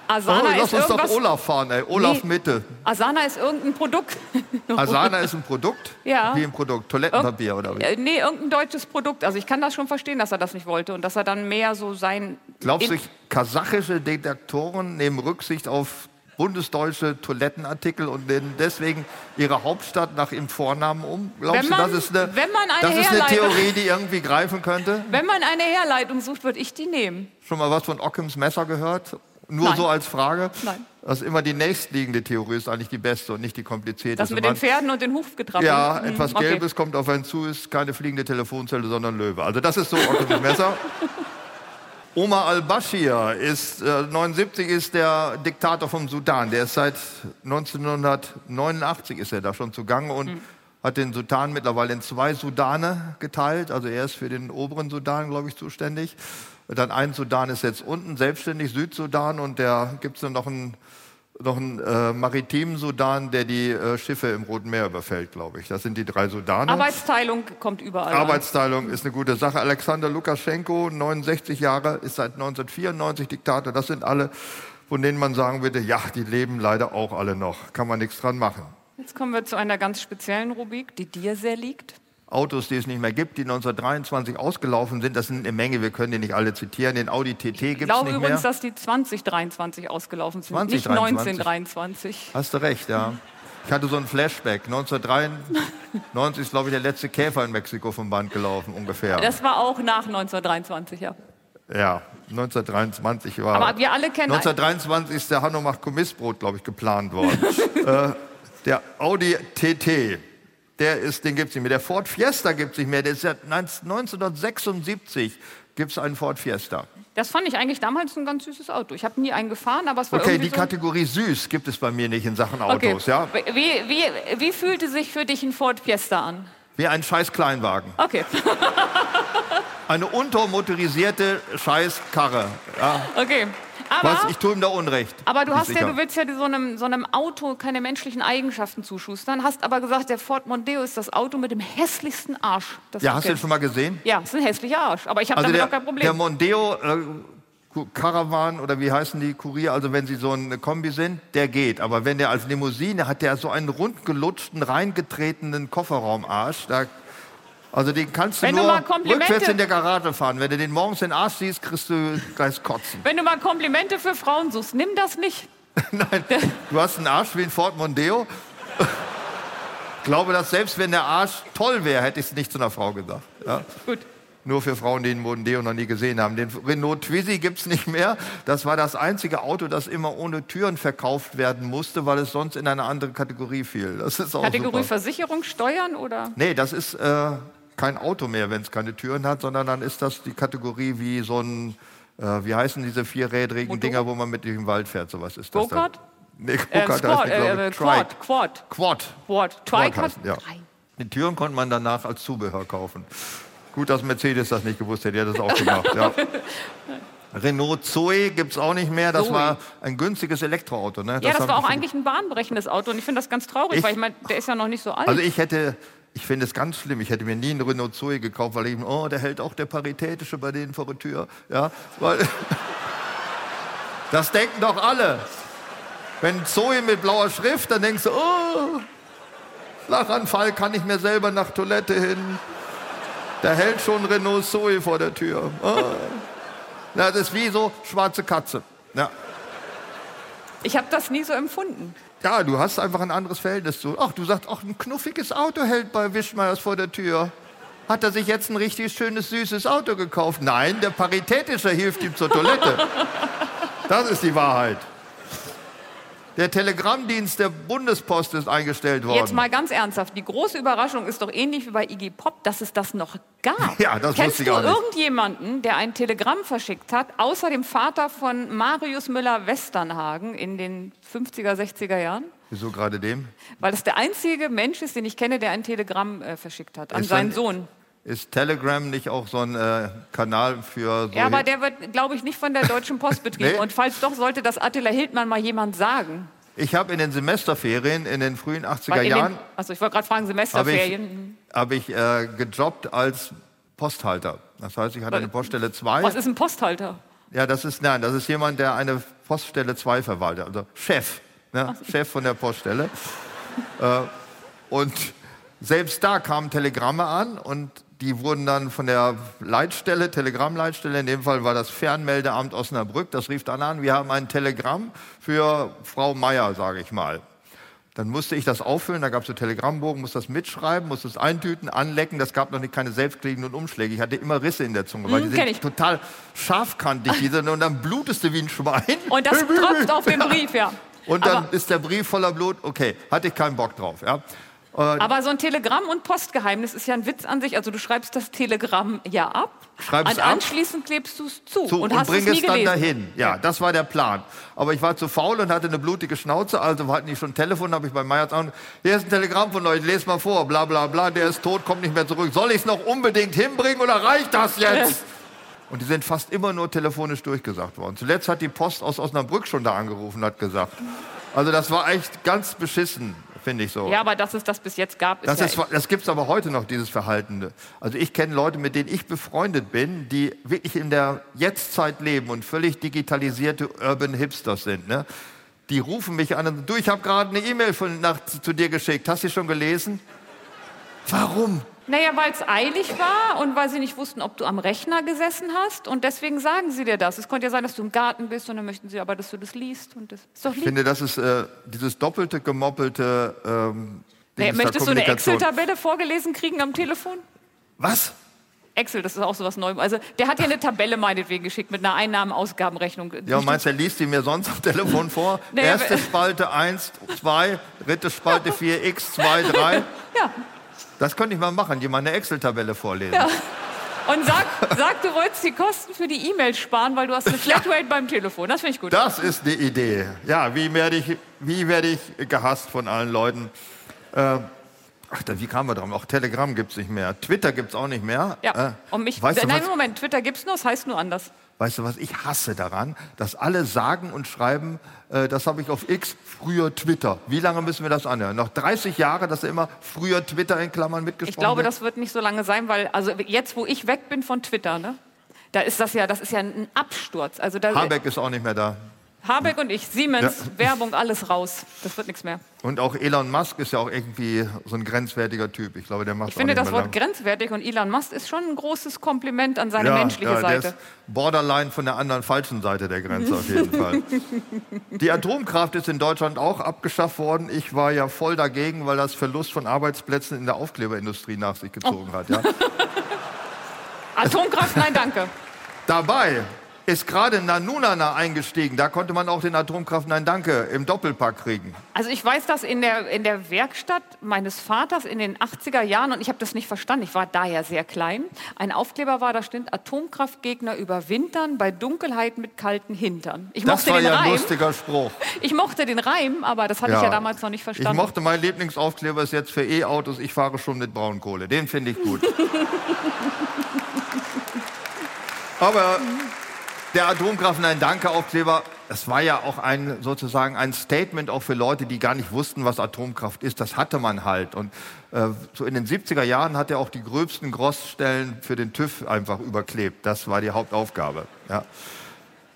Oh, Asana lass ist uns doch. Olaf fahren, ey. Olaf Nee. Mitte. Asana ist irgendein Produkt. (laughs) Asana ist ein Produkt? Ja. Wie ein Produkt? Toilettenpapier oder wie? Äh, nee, irgendein deutsches Produkt. Also ich kann das schon verstehen, dass er das nicht wollte und dass er dann mehr so sein. Glaubst du, kasachische Detektoren nehmen Rücksicht auf bundesdeutsche Toilettenartikel und nennen deswegen ihre Hauptstadt nach ihrem Vornamen um? Glaubst Wenn du, man- das ist eine, wenn man eine das ist eine Theorie, die irgendwie greifen könnte? Wenn man eine Herleitung sucht, würde ich die nehmen. Schon mal was von Ockhams Messer gehört? Nur Nein. so als Frage? Nein. Das ist immer die nächstliegende Theorie, ist eigentlich die beste und nicht die komplizierteste. Das mit den Pferden und den Hufgetrappeln. Ja, Hm, etwas okay. Gelbes kommt auf einen zu, ist keine fliegende Telefonzelle, sondern Löwe. Also das ist so Occams Messer. (laughs) Omar al-Bashir ist äh, 79 ist der Diktator vom Sudan. Der ist seit 1989 ist er da schon zugange und Hm. hat den Sudan mittlerweile in zwei Sudane geteilt. Also er ist für den oberen Sudan, glaube ich, zuständig. Dann ein Sudan ist jetzt unten, selbstständig Südsudan und der gibt es dann noch einen noch einen äh, maritimen Sudan, der die äh, Schiffe im Roten Meer überfällt, glaube ich. Das sind die drei Sudane. Arbeitsteilung kommt überall. an. Arbeitsteilung ist eine gute Sache. Alexander Lukaschenko, 69 Jahre, ist seit 1994 Diktator. Das sind alle, von denen man sagen würde, ja, die leben leider auch alle noch. Kann man nichts dran machen. Jetzt kommen wir zu einer ganz speziellen Rubrik, die dir sehr liegt. Autos, die es nicht mehr gibt, die 1923 ausgelaufen sind, das sind eine Menge, wir können die nicht alle zitieren. Den Audi TT Ich gibt es glaube nicht übrigens, mehr. dass die 2023 ausgelaufen sind, 2023. nicht 1923. Hast du recht, ja. Ich hatte so ein Flashback. 1993 ist, glaube ich, der letzte Käfer in Mexiko vom Band gelaufen, ungefähr. Das war auch nach 1923, ja. Ja, 1923 war. Aber wir alle kennen 1923 ist der Hanno macht Kommissbrot, glaube ich, geplant worden. (laughs) äh, der Audi TT, der ist, den gibt es nicht mehr. Der Ford Fiesta gibt es nicht mehr. Der ist ja 1976 gibt es einen Ford Fiesta. Das fand ich eigentlich damals ein ganz süßes Auto. Ich habe nie einen gefahren, aber es war Okay, die so... Kategorie süß gibt es bei mir nicht in Sachen Okay. Autos, ja? Wie, wie, wie fühlte sich für dich ein Ford Fiesta an? Wie ein scheiß Kleinwagen. Okay, Eine untermotorisierte Scheißkarre. Ja, okay. Aber, was? Ich tue ihm da Unrecht. aber du hast ja, du willst ja so einem, so einem Auto keine menschlichen Eigenschaften zuschustern, hast aber gesagt, der Ford Mondeo ist das Auto mit dem hässlichsten Arsch. Das Ja, hast du den schon mal gesehen? Ja, ist ein hässlicher Arsch, aber ich habe Also damit der, auch kein Problem. der Mondeo äh, Caravan oder wie heißen die Kurier, also wenn sie so eine Kombi sind, der geht. Aber wenn der als Limousine hat, der so einen rundgelutschten, reingetretenen Kofferraumarsch. Da, also den kannst du Wenn du nur Komplimente- rückwärts in der Garage fahren. Wenn du den morgens in den Arsch siehst, kriegst du gleich kotzen. Wenn du mal Komplimente für Frauen suchst, nimm das nicht. (laughs) Nein, du hast einen Arsch wie ein Ford Mondeo. Ich glaube, dass selbst wenn der Arsch toll wäre, hätte ich es nicht zu einer Frau gesagt. Ja? Gut. Nur für Frauen, die den Mondeo noch nie gesehen haben. Den Renault Twizy gibt es nicht mehr. Das war das einzige Auto, das immer ohne Türen verkauft werden musste, weil es sonst in eine andere Kategorie fiel. Das ist auch Kategorie super. Versicherung, Steuern oder? Nee, das ist äh, kein Auto mehr, wenn es keine Türen hat, sondern dann ist das die Kategorie wie so ein, äh, wie heißen diese vierrädrigen Motor? Dinger, wo man mit im Wald fährt, sowas ist das. Go-Kart? Nee, Äh, Go-Kart heißt Squad, die, glaube äh, ich, Quad. Quad, Quad. Quad. Hat heißt, ja. Die Türen konnte man danach als Zubehör kaufen. Gut, dass Mercedes das nicht gewusst hätte, die hat das auch (laughs) gemacht. Ja. Renault Zoe gibt es auch nicht mehr. Das Zoe. war ein günstiges Elektroauto. Ne? Ja, das hab war auch eigentlich ein bahnbrechendes Auto und ich finde das ganz traurig, Ich- weil ich meine, der ist ja noch nicht so alt. Also ich hätte, ich finde es ganz schlimm, ich hätte mir nie einen Renault Zoe gekauft, weil ich, oh, der hält auch der Paritätische bei denen vor der Tür. Ja, weil, (laughs) das denken doch alle. Wenn Zoe mit blauer Schrift, dann denkst du, oh, Lachanfall, kann ich mir selber nach Toilette hin. Da hält schon Renault Zoe vor der Tür. Oh. Ja, das ist wie so schwarze Katze. Ja. ich habe das nie so empfunden. Ja, du hast einfach ein anderes Verhältnis zu. Ach, du sagst, ach, ein knuffiges Auto hält bei Wischmeiers vor der Tür. Hat er sich jetzt ein richtig schönes, süßes Auto gekauft? Nein, der Paritätische hilft ihm zur Toilette. Das ist die Wahrheit. Der Telegrammdienst der Bundespost ist eingestellt worden. Jetzt mal ganz ernsthaft, die große Überraschung ist doch ähnlich wie bei Iggy Pop, dass es das noch gab. (laughs) Ja, das Kennst wusste ich du auch nicht. irgendjemanden, der ein Telegramm verschickt hat, außer dem Vater von Marius Müller-Westernhagen in den 50er, 60er Jahren? Wieso gerade dem? Weil das der einzige Mensch ist, den ich kenne, der ein Telegramm äh, verschickt hat an Ist seinen dann- Sohn. Ist Telegram nicht auch so ein äh, Kanal für so Ja, aber der wird, glaube ich, nicht von der Deutschen Post betrieben. Nee. Und falls doch, sollte das Attila Hildmann mal jemand sagen. Ich habe in den Semesterferien in den frühen 80er Weil in den, Jahren also ich wollte gerade fragen, habe ich, Semesterferien. hab ich äh, gejobbt als Posthalter. Das heißt, ich hatte eine Poststelle 2. Was ist ein Posthalter? Ja, das ist, nein, das ist jemand, der eine Poststelle 2 verwaltet, also Chef, ne? Chef von der Poststelle. äh, und selbst da kamen Telegramme an und die wurden dann von der Leitstelle, Telegrammleitstelle, in dem Fall war das Fernmeldeamt Osnabrück, das rief dann an, wir haben ein Telegramm für Frau Meier, sage ich mal. Dann musste ich das auffüllen, da gab es so Telegrammbogen, musste das mitschreiben, musste es eintüten, anlecken. Das gab noch nicht keine selbstklebenden Umschläge. Ich hatte immer Risse in der Zunge, weil Hm, die sind ich. total scharfkantig. Die sind, und dann blutest du wie ein Schwein. Und das (laughs) tropft auf den Brief, ja. Und dann Aber- ist der Brief voller Blut. Okay, hatte ich keinen Bock drauf. Ja. Aber so ein Telegramm und Postgeheimnis ist ja ein Witz an sich. Also du schreibst das Telegramm ja ab, Schreib's und ab. anschließend klebst du es zu, Zu, und und, hast es nie es dann gelesen. dahin. Ja, das war der Plan. Aber ich war zu faul und hatte eine blutige Schnauze, also hatten die schon ein Telefon, habe ich bei Meyers an. Hier ist ein Telegramm von euch, lest mal vor, bla bla bla, der ist tot, kommt nicht mehr zurück. Soll ich es noch unbedingt hinbringen oder reicht das jetzt? (laughs) Und die sind fast immer nur telefonisch durchgesagt worden. Zuletzt hat die Post aus Osnabrück schon da angerufen und hat gesagt, Also das war echt ganz beschissen, finde ich so. Ja, aber dass es das bis jetzt gab, ist Das, ja ist, das gibt es aber heute noch, dieses Verhalten. Also ich kenne Leute, mit denen ich befreundet bin, die wirklich in der Jetztzeit leben und völlig digitalisierte Urban Hipsters sind. Ne? Die rufen mich an und sagen, du, ich habe gerade eine E-Mail zu dir geschickt. Hast du die schon gelesen? Warum? Naja, weil es eilig war und weil sie nicht wussten, ob du am Rechner gesessen hast. Und deswegen sagen sie dir das. Es konnte ja sein, dass du im Garten bist und dann möchten sie aber, dass du das liest. Und das ist doch Ich lieb. finde, das ist äh, dieses doppelte, gemoppelte ähm, der möchtest du eine. Excel-Tabelle vorgelesen kriegen am Telefon? Was? Excel, das ist auch sowas Neues. Also der hat ja eine Tabelle meinetwegen geschickt mit einer Einnahmen-Ausgabenrechnung. Ja, und meinst du, er liest die mir sonst am Telefon vor? (laughs) Nee, Erste Spalte 1, 2, dritte Spalte (laughs) 4, x, 2, 3. Ja. Das könnte ich mal machen, mal eine Excel-Tabelle vorlesen. Und sag, sag, du wolltest die Kosten für die E-Mails sparen, weil du hast eine (laughs) Flatrate beim Telefon. Das finde ich gut. Das ist eine Idee. Ja, wie werde ich, wie werde ich gehasst von allen Leuten? Äh, ach, da, wie kamen wir drauf? Auch Telegram gibt es nicht mehr. Twitter gibt es auch nicht mehr. Ja, Äh, und mich, weißt, du, nein, was, Moment, Twitter gibt's nur, es heißt nur anders. Weißt du, was ich hasse daran? Dass alle sagen und schreiben, äh, das habe ich auf X, früher Twitter. Wie lange müssen wir das anhören? Noch 30 Jahre, dass immer früher Twitter in Klammern mitgesprochen Ich glaube, wird? das wird nicht so lange sein, weil also jetzt, wo ich weg bin von Twitter, ne, da ist das ja, das ist ja ein Absturz. Also da, Habeck ist auch nicht mehr da. Habeck und ich, Siemens, Ja. Werbung, alles raus. Das wird nichts mehr. Und auch Elon Musk ist ja auch irgendwie so ein grenzwertiger Typ. Ich glaube, der macht Ich finde das Wort lang. grenzwertig und Elon Musk ist schon ein großes Kompliment an seine menschliche ja, Seite. Der ist borderline von der anderen falschen Seite der Grenze auf jeden Fall. (laughs) Die Atomkraft ist in Deutschland auch abgeschafft worden. Ich war ja voll dagegen, weil das Verlust von Arbeitsplätzen in der Aufkleberindustrie nach sich gezogen hat. Ja. (laughs) Atomkraft, nein, danke. Dabei ist gerade Nanunana eingestiegen. Da konnte man auch den Atomkraft Nein Danke im Doppelpack kriegen. Also ich weiß das in der, in der Werkstatt meines Vaters in den 80er Jahren und ich habe das nicht verstanden. Ich war da ja sehr klein. Ein Aufkleber war, da stand Atomkraftgegner überwintern bei Dunkelheit mit kalten Hintern. Ich Das mochte war ja ein Reim. lustiger Spruch. (laughs) Ich mochte den Reim, aber das hatte ich ja damals noch nicht Ich verstanden. mochte, mein Lieblingsaufkleber ist jetzt für E-Autos, ich fahre schon mit Braunkohle. Den finde ich gut. (laughs) Aber der Atomkraft ein Danke-Aufkleber, das war ja auch ein, sozusagen ein Statement auch für Leute, die gar nicht wussten, was Atomkraft ist. Das hatte man halt. Und äh, so in den 70er Jahren hat er auch die gröbsten Grossstellen für den TÜV einfach überklebt. Das war die Hauptaufgabe. Ja.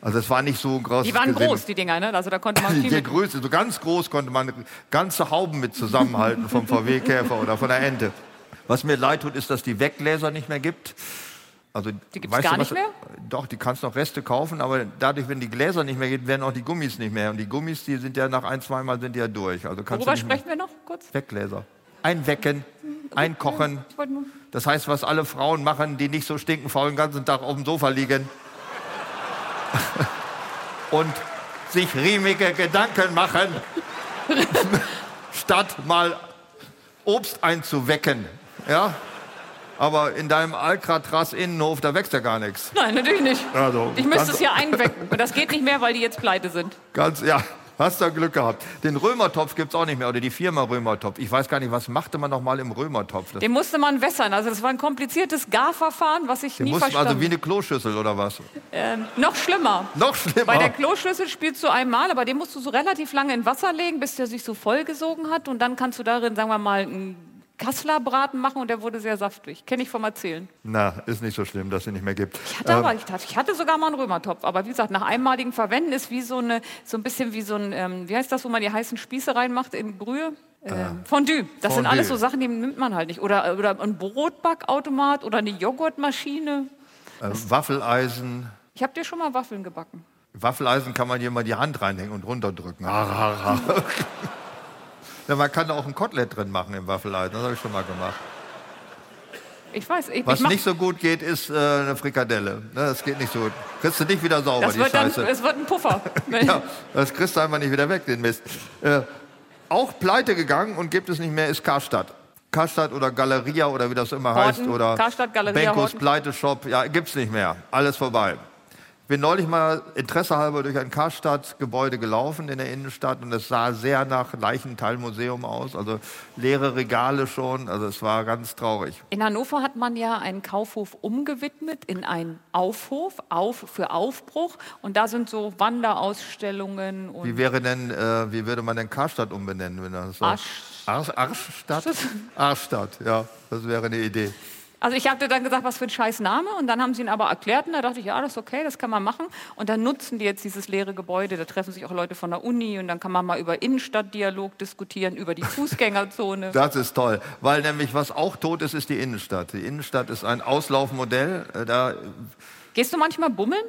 Also es war nicht so ein großes die waren Gesehen. groß, die Dinger, ne? Also da konnte man (laughs) viel Je mit. größer, so ganz groß konnte man ganze Hauben mit zusammenhalten vom (laughs) VW-Käfer oder von der Ente. Was mir leid tut, ist, dass die Weggläser nicht mehr gibt. Also, Die gibt's weißt gar du, was- nicht mehr? Doch, die kannst noch Reste kaufen, aber dadurch, wenn die Gläser nicht mehr gibt, werden auch die Gummis nicht mehr. Und die Gummis, die sind ja nach ein, zweimal sind die ja durch. Also kannst Worüber du sprechen wir noch kurz? Weggläser. Einwecken, einkochen. Wollte nur- Das heißt, was alle Frauen machen, die nicht so stinkenfaul den ganzen Tag auf dem Sofa liegen (laughs) und sich riemige Gedanken machen, (laughs) statt mal Obst einzuwecken. Ja? Aber in deinem Alcatraz-Innenhof, da wächst ja gar nichts. Nein, natürlich nicht. Also, ich müsste es ja einwecken. Und das geht nicht mehr, weil die jetzt pleite sind. Ganz, ja, hast du Glück gehabt. Den Römertopf gibt es auch nicht mehr, oder die Firma Römertopf. Ich weiß gar nicht, was machte man noch mal im Römertopf? Das Den musste man wässern. Also das war ein kompliziertes Garverfahren, was ich Den nie muss, verstanden also wie eine Kloschüssel oder was? ähm, Noch schlimmer. Noch schlimmer. Bei der Kloschüssel spielst du einmal, aber den musst du so relativ lange in Wasser legen, bis der sich so vollgesogen hat. Und dann kannst du darin, sagen wir mal, einen Kasslerbraten machen und der wurde sehr saftig. Kenne ich vom Erzählen. Na, ist nicht so schlimm, dass es nicht mehr gibt. Ich hatte, aber, ich, hatte, ich hatte sogar mal einen Römertopf. Aber wie gesagt, nach einmaligen Verwenden ist wie so, eine, so ein bisschen wie so ein, ähm, wie heißt das, wo man die heißen Spieße reinmacht in Brühe? Ähm, Fondue. Das sind Fondue. alles so Sachen, die nimmt man halt nicht. Oder, oder ein Brotbackautomat oder eine Joghurtmaschine. Äh, Waffeleisen. Ich habe dir schon mal Waffeln gebacken. Waffeleisen kann man hier mal die Hand reinhängen und runterdrücken. (laughs) (laughs) Ja, man kann auch ein Kotelett drin machen im Waffeleisen. Das habe ich schon mal gemacht. Ich weiß, ich, Was ich nicht so gut geht, ist äh, eine Frikadelle. Ne, Das geht nicht so gut. Kriegst du nicht wieder sauber, das die wird dann, Scheiße. es wird ein Puffer. (laughs) Ja, das kriegst du einfach nicht wieder weg, den Mist. Äh, auch pleite gegangen und gibt es nicht mehr, ist Karstadt. Karstadt oder Galeria oder wie das immer heißt. Horten, Oder Karstadt, Galeria, Benkos Horten. Pleiteshop. Ja, gibt's nicht mehr. Alles vorbei. Bin neulich mal interessehalber durch ein Karstadt-Gebäude gelaufen in der Innenstadt und es sah sehr nach Leichenteilmuseum aus, also leere Regale schon, also es war ganz traurig. In Hannover hat man ja einen Kaufhof umgewidmet in einen Aufhof, auf für Aufbruch. Und da sind so Wanderausstellungen und Wie wäre denn, äh, wie würde man denn Karstadt umbenennen, wenn das so? Arsch- Arsch, Arschstadt? (laughs) Arschstadt, ja, das wäre eine Idee. Also ich habe dann gesagt, was für ein scheiß Name. Und dann haben sie ihn aber erklärt und da dachte ich, ja, das ist okay, das kann man machen. Und dann nutzen die jetzt dieses leere Gebäude. Da treffen sich auch Leute von der Uni und dann kann man mal über Innenstadtdialog diskutieren, über die Fußgängerzone. (laughs) Das ist toll, weil nämlich was auch tot ist, ist die Innenstadt. Die Innenstadt ist ein Auslaufmodell. Äh, Da Gehst du manchmal bummeln?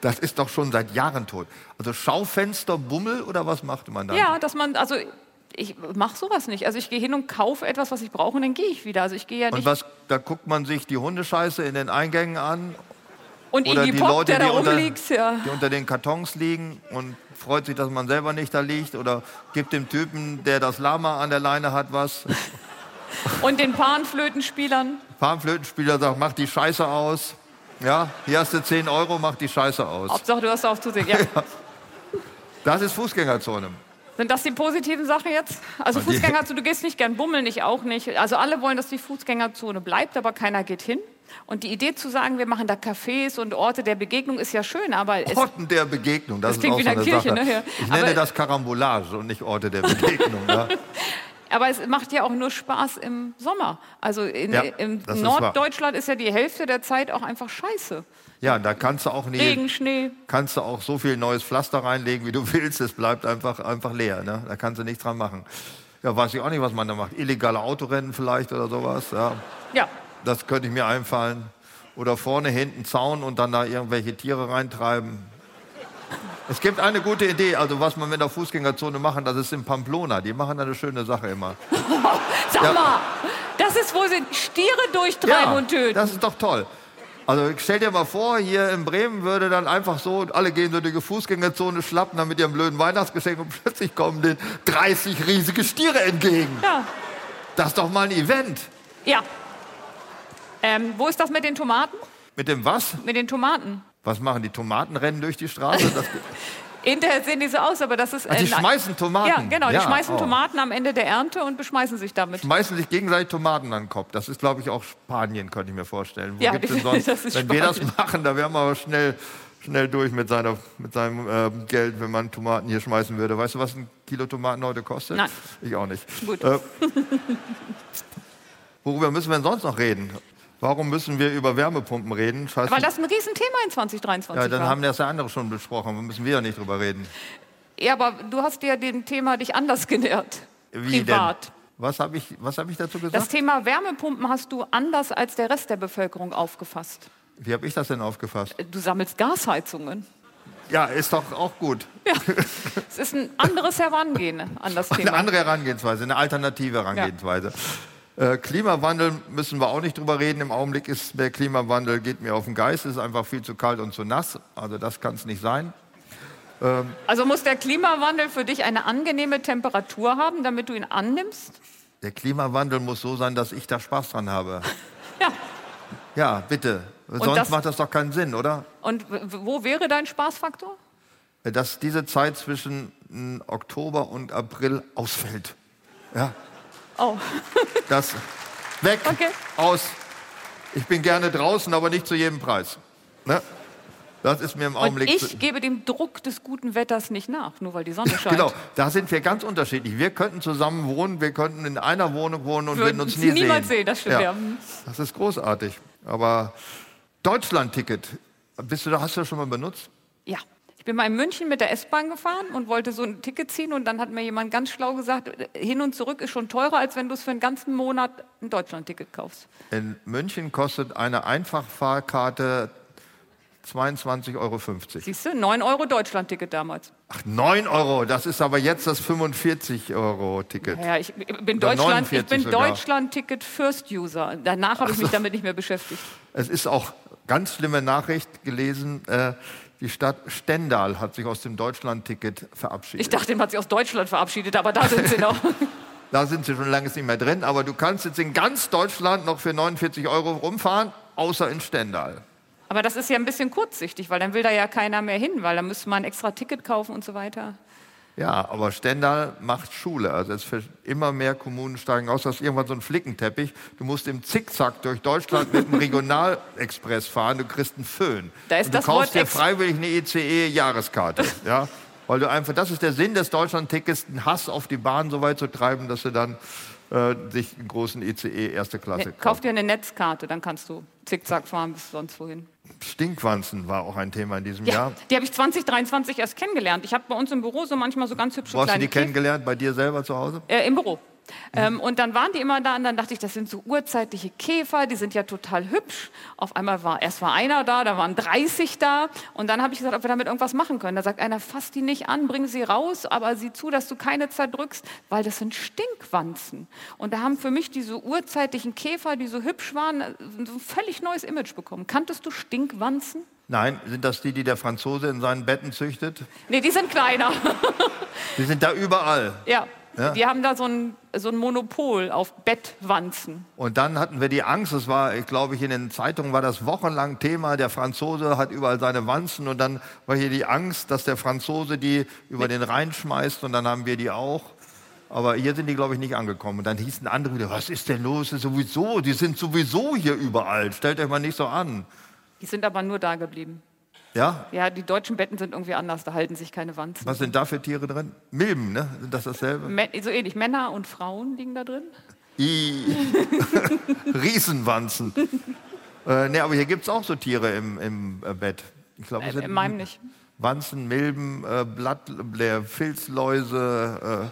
Das ist doch schon seit Jahren tot. Also Schaufenster, Bummel oder was machte man da? Ja, dass man, also ich mache sowas nicht. Also ich gehe hin und kaufe etwas, was ich brauche und dann gehe ich wieder. Also ich gehe ja Und nicht. was, da guckt man sich die Hundescheiße in den Eingängen an und oder Iggy die Pop, Leute, der da die unter, rumliegt, ja. die unter den Kartons liegen und freut sich, dass man selber nicht da liegt oder gibt dem Typen, der das Lama an der Leine hat, was. (laughs) Und den Panflötenspielern. Panflötenspieler sagt, mach die Scheiße aus. Ja, hier hast du 10 Euro, mach die Scheiße aus. Hauptsache, du hast auf zu sehen. Ja. (laughs) Das ist Fußgängerzone. Sind das die positiven Sachen jetzt? Also Fußgängerzone, du gehst nicht gern bummeln, ich auch nicht. Also alle wollen, dass die Fußgängerzone bleibt, aber keiner geht hin. Und die Idee zu sagen, wir machen da Cafés und Orte der Begegnung ist ja schön, aber es, Orten der Begegnung, das, Das ist klingt auch wie so eine eine Kirche, Sache. ne? Ja. Ich nenne Aber- das Karambolage und nicht Orte der Begegnung. ja. (laughs) aber es macht ja auch nur Spaß im Sommer. Also in, Ja, im das ist. Norddeutschland ist ja die Hälfte der Zeit auch einfach scheiße. Ja, da kannst du auch nie, Regen, Schnee. kannst du auch so viel neues Pflaster reinlegen, wie du (laughs) willst. Es bleibt einfach, einfach leer. Ne? Da kannst du nichts dran machen. Ja, weiß ich auch nicht, was man da macht. Illegale Autorennen vielleicht oder sowas. Ja, Ja, das könnte ich mir einfallen. Oder vorne, hinten Zaun und dann da irgendwelche Tiere reintreiben. Es gibt eine gute Idee, also was man mit der Fußgängerzone machen, das ist in Pamplona. Die machen da eine schöne Sache immer. (laughs) sag Ja. mal, das ist, wo sie Stiere durchtreiben und töten. das ist doch toll. Also stell dir mal vor, hier in Bremen würde dann einfach so, alle gehen so durch die Fußgängerzone, schlappen dann mit ihrem blöden Weihnachtsgeschenk und plötzlich kommen denen 30 riesige Stiere entgegen. Ja. Das ist doch mal ein Event. ja. Ähm, wo ist das mit den Tomaten? Mit dem was? Mit den Tomaten. Was machen die Tomaten? Rennen durch die Straße? (laughs) Hinterher sehen die so aus, aber das ist. Ach, die äh, schmeißen Tomaten? Ja, genau. Die Ja, schmeißen oh. Tomaten am Ende der Ernte und beschmeißen sich damit. schmeißen sich gegenseitig Tomaten an den Kopf. Das ist, glaube ich, auch Spanien, könnte ich mir vorstellen. Wo Ja, gibt's (laughs) denn sonst? das ist Wenn wir das Spanien. machen, da wären wir aber schnell, schnell durch mit, seiner, mit seinem ähm, Geld, wenn man Tomaten hier schmeißen würde. Weißt du, was ein Kilo Tomaten heute kostet? Nein. Ich auch nicht. Gut. Äh, worüber müssen wir denn sonst noch reden? Warum müssen wir über Wärmepumpen reden? Scheiße. Weil das ein Riesenthema in 2023 ja, dann war. haben das ja andere schon besprochen. Da müssen wir ja nicht drüber reden. ja, aber du hast ja dem Thema dich anders genähert. Wie privat. denn? Was habe ich, was hab ich dazu Das gesagt? Thema Wärmepumpen hast du anders als der Rest der Bevölkerung aufgefasst. Wie habe ich das denn aufgefasst? Du sammelst Gasheizungen. Ja, ist doch auch gut. Es ist ein anderes Herangehen an das (laughs) Eine Thema. andere Herangehensweise, eine alternative Herangehensweise. Äh, Klimawandel müssen wir auch nicht drüber reden. Im Augenblick ist der Klimawandel, geht mir auf den Geist, es ist einfach viel zu kalt und zu nass. Also das kann es nicht sein. Also muss der Klimawandel für dich eine angenehme Temperatur haben, damit du ihn annimmst? Der Klimawandel muss so sein, dass ich da Spaß dran habe. (laughs) Ja. Ja, bitte. Sonst das- macht das doch keinen Sinn, oder? Und wo wäre dein Spaßfaktor? Dass diese Zeit zwischen Oktober und April ausfällt. Ja, Oh, das weg, Okay. aus. Ich bin gerne draußen, aber nicht zu jedem Preis. Ne? Das ist mir im und Augenblick. zu- ich gebe dem Druck des guten Wetters nicht nach, nur weil die Sonne (laughs) scheint. Genau, da sind wir ganz unterschiedlich. Wir könnten zusammen wohnen, wir könnten in einer Wohnung wohnen und Würden würden uns nie niemals sehen. sehen, das stimmt, ja. Das ist großartig. Aber Deutschland-Ticket, bist du da, hast du das schon mal benutzt? Ja. Ich bin mal in München mit der S-Bahn gefahren und wollte so ein Ticket ziehen und dann hat mir jemand ganz schlau gesagt, hin und zurück ist schon teurer, als wenn du es für einen ganzen Monat ein Deutschland-Ticket kaufst. In München kostet eine Einfachfahrkarte 22,50 Euro. Siehst du, 9 Euro Deutschland-Ticket damals. Ach, 9 Euro, das ist aber jetzt das 45-Euro-Ticket. Ja, ich bin Oder Deutschland, ich 49 bin sogar. Deutschland-Ticket First User. Danach habe ich mich damit nicht mehr beschäftigt. Es ist auch ganz schlimme Nachricht gelesen. Äh, die Stadt Stendal hat sich aus dem Deutschland-Ticket verabschiedet. Ich dachte, man hat sich aus Deutschland verabschiedet, aber da sind sie noch. (laughs) Da sind sie schon lange nicht mehr drin, aber du kannst jetzt in ganz Deutschland noch für 49 Euro rumfahren, außer in Stendal. Aber das ist ja ein bisschen kurzsichtig, weil dann will da ja keiner mehr hin, weil dann müsste man ein extra Ticket kaufen und so weiter. Ja, aber Stendal macht Schule. Also es für immer mehr Kommunen steigen aus. Das ist irgendwann so ein Flickenteppich. Du musst im Zickzack durch Deutschland mit dem Regionalexpress fahren. Du kriegst einen Föhn. Da ist Und du das kaufst Wort dir freiwillig eine ECE-Jahreskarte. (laughs) ja? Weil du einfach, das ist der Sinn des Deutschland-Tickets, einen Hass auf die Bahn so weit zu treiben, dass du dann äh, sich einen großen ECE erste Klasse Ne, kaufst. Kauf dir eine Netzkarte, dann kannst du zickzack fahren bis sonst wohin. Stinkwanzen war auch ein Thema in diesem Ja, Jahr. die habe ich 2023 erst kennengelernt. Ich habe bei uns im Büro so manchmal so ganz hübsche Wo hast du kleine die kennengelernt? Bei dir selber zu Hause? Äh, Im Büro. Ähm, und dann waren die immer da und dann dachte ich, das sind so urzeitliche Käfer, die sind ja total hübsch. Auf einmal war, erst war einer da, da waren 30 da und dann habe ich gesagt, ob wir damit irgendwas machen können. Da sagt einer, fass die nicht an, bring sie raus, aber sieh zu, dass du keine zerdrückst, weil das sind Stinkwanzen. Und da haben für mich diese urzeitlichen Käfer, die so hübsch waren, äh, so ein völlig neues Image bekommen. Kanntest du Stinkwanzen? Nein, sind das die, die der Franzose in seinen Betten züchtet? Nee, die sind kleiner. Die sind da überall. ja. Ja. Die haben da so ein, so ein Monopol auf Bettwanzen. Und dann hatten wir die Angst, das war, ich glaube, ich in den Zeitungen war das wochenlang Thema, der Franzose hat überall seine Wanzen und dann war hier die Angst, dass der Franzose die über den Rhein schmeißt und dann haben wir die auch. Aber hier sind die, glaube ich, nicht angekommen. Und dann hießen andere wieder, was ist denn los? Ist sowieso, die sind sowieso hier überall. Stellt euch mal nicht so an. Die sind aber nur da geblieben. Ja? Ja, die deutschen Betten sind irgendwie anders, da halten sich keine Wanzen. Was sind da für Tiere drin? Milben, ne? Sind das dasselbe? So ähnlich, Männer und Frauen liegen da drin. I. (laughs) Riesenwanzen. äh, ne, aber hier gibt es auch so Tiere im, im äh, Bett. Ich glaube, es Äh, in meinem nicht. Wanzen, Milben, äh, Blatt, äh, Filzläuse.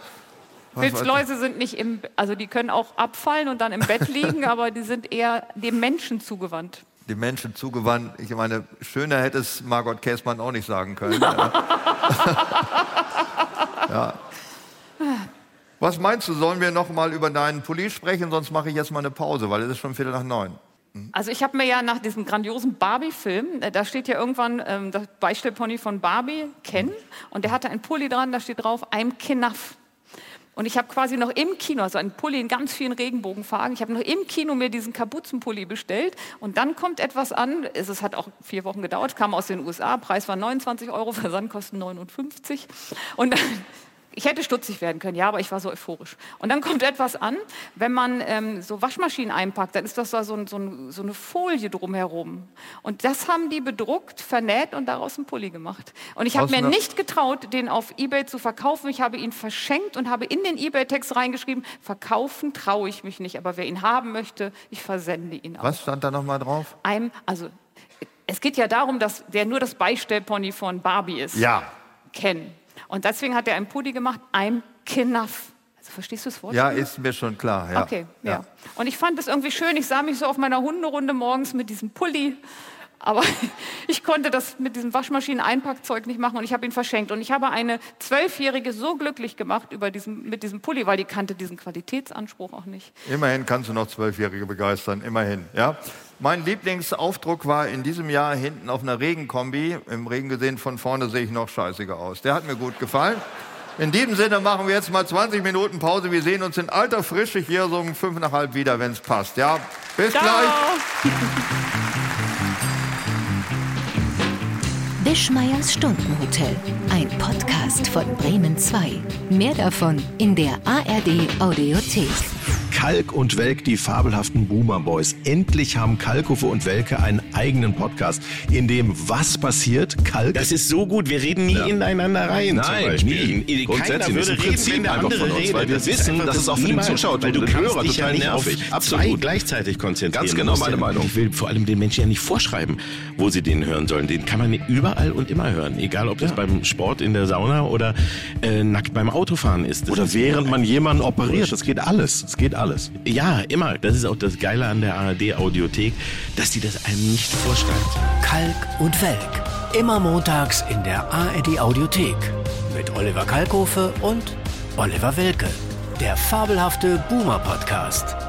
Äh, Pilzläuse sind nicht im, also die können auch abfallen und dann im Bett liegen, (laughs) aber die sind eher dem Menschen zugewandt. Die Menschen zugewandt. Ich meine, schöner hätte es Margot Käßmann auch nicht sagen können. (laughs) ja. Was meinst du, sollen wir noch mal über deinen Pulli sprechen? Sonst mache ich jetzt mal eine Pause, weil es ist schon Viertel nach neun. Also ich habe mir ja nach diesem grandiosen Barbie-Film, äh, da steht ja irgendwann ähm, das Beistellpony von Barbie, Ken, und der hatte einen Pulli dran, da steht drauf, I'm Knaff. Und ich habe quasi noch im Kino, also einen Pulli in ganz vielen Regenbogenfarben, ich habe noch im Kino mir diesen Kapuzenpulli bestellt. Und dann kommt etwas an, es hat auch vier Wochen gedauert, kam aus den USA, Preis war 29 Euro, Versandkosten 59 und dann, ich hätte stutzig werden können, ja, aber ich war so euphorisch. Und dann kommt etwas an, wenn man ähm, so Waschmaschinen einpackt, dann ist das da so, ein, so, ein, so eine Folie drumherum. Und das haben die bedruckt, vernäht und daraus einen Pulli gemacht. Und ich habe mir nicht getraut, den auf Ebay zu verkaufen. Ich habe ihn verschenkt und habe in den Ebay-Text reingeschrieben, verkaufen traue ich mich nicht, aber wer ihn haben möchte, ich versende ihn auch. Was stand da noch mal drauf? Einem, also, es geht ja darum, dass der nur das Beistellpony von Barbie ist. Ja. Ken. Und deswegen hat er einen Pulli gemacht, I'm Knaff. Also verstehst du das Wort? Ja, ist mir schon klar. Ja. Okay, ja. Und ich fand es irgendwie schön. Ich sah mich so auf meiner Hunderunde morgens mit diesem Pulli. Aber (laughs) ich konnte das mit diesem Waschmaschinen-Einpackzeug nicht machen und ich habe ihn verschenkt. Und ich habe eine Zwölfjährige so glücklich gemacht über diesen, mit diesem Pulli, weil die kannte diesen Qualitätsanspruch auch nicht. Immerhin kannst du noch Zwölfjährige begeistern, immerhin. Ja? Mein Lieblingsaufdruck war in diesem Jahr hinten auf einer Regenkombi. Im Regen gesehen, von vorne sehe ich noch scheißiger aus. Der hat mir gut gefallen. In diesem Sinne machen wir jetzt mal 20 Minuten Pause. Wir sehen uns in alter Frische hier so um fünf nach halb wieder, wenn es passt. Ja, bis Ciao! gleich. (laughs) Wischmeiers Stundenhotel. Ein Podcast von Bremen 2. Mehr davon in der ARD Audiothek. Kalk und Welk, die fabelhaften Boomer Boys. Endlich haben Kalkofe und Welke einen eigenen Podcast, in dem was passiert? Kalk. Das ist so gut, wir reden nie ineinander rein. Nein, nie. Keiner Grundsätzlich, das ist würde ein reden, Prinzip wenn der einfach von uns, weil wir Das wissen, einfach dass es auch für den Zuschauer weil du und den kannst Hörer dich ja total nicht auf nervig. zwei Absolut. gleichzeitig konzentrieren. Ganz genau meine ja- Meinung. Ich will vor allem den Menschen ja nicht vorschreiben, wo sie den hören sollen. Den kann man überall und immer hören. Egal, ob das beim Sport in der Sauna oder äh, nackt beim Autofahren ist. Das Oder ist während man jemanden operiert. Das geht alles. Es geht alles. Ja, immer. Das ist auch das Geile an der ARD-Audiothek, dass die das einem nicht vorschreibt. Kalk und Welk. Immer montags in der ARD Audiothek. Mit Oliver Kalkofe und Oliver Welke. Der fabelhafte Boomer Podcast.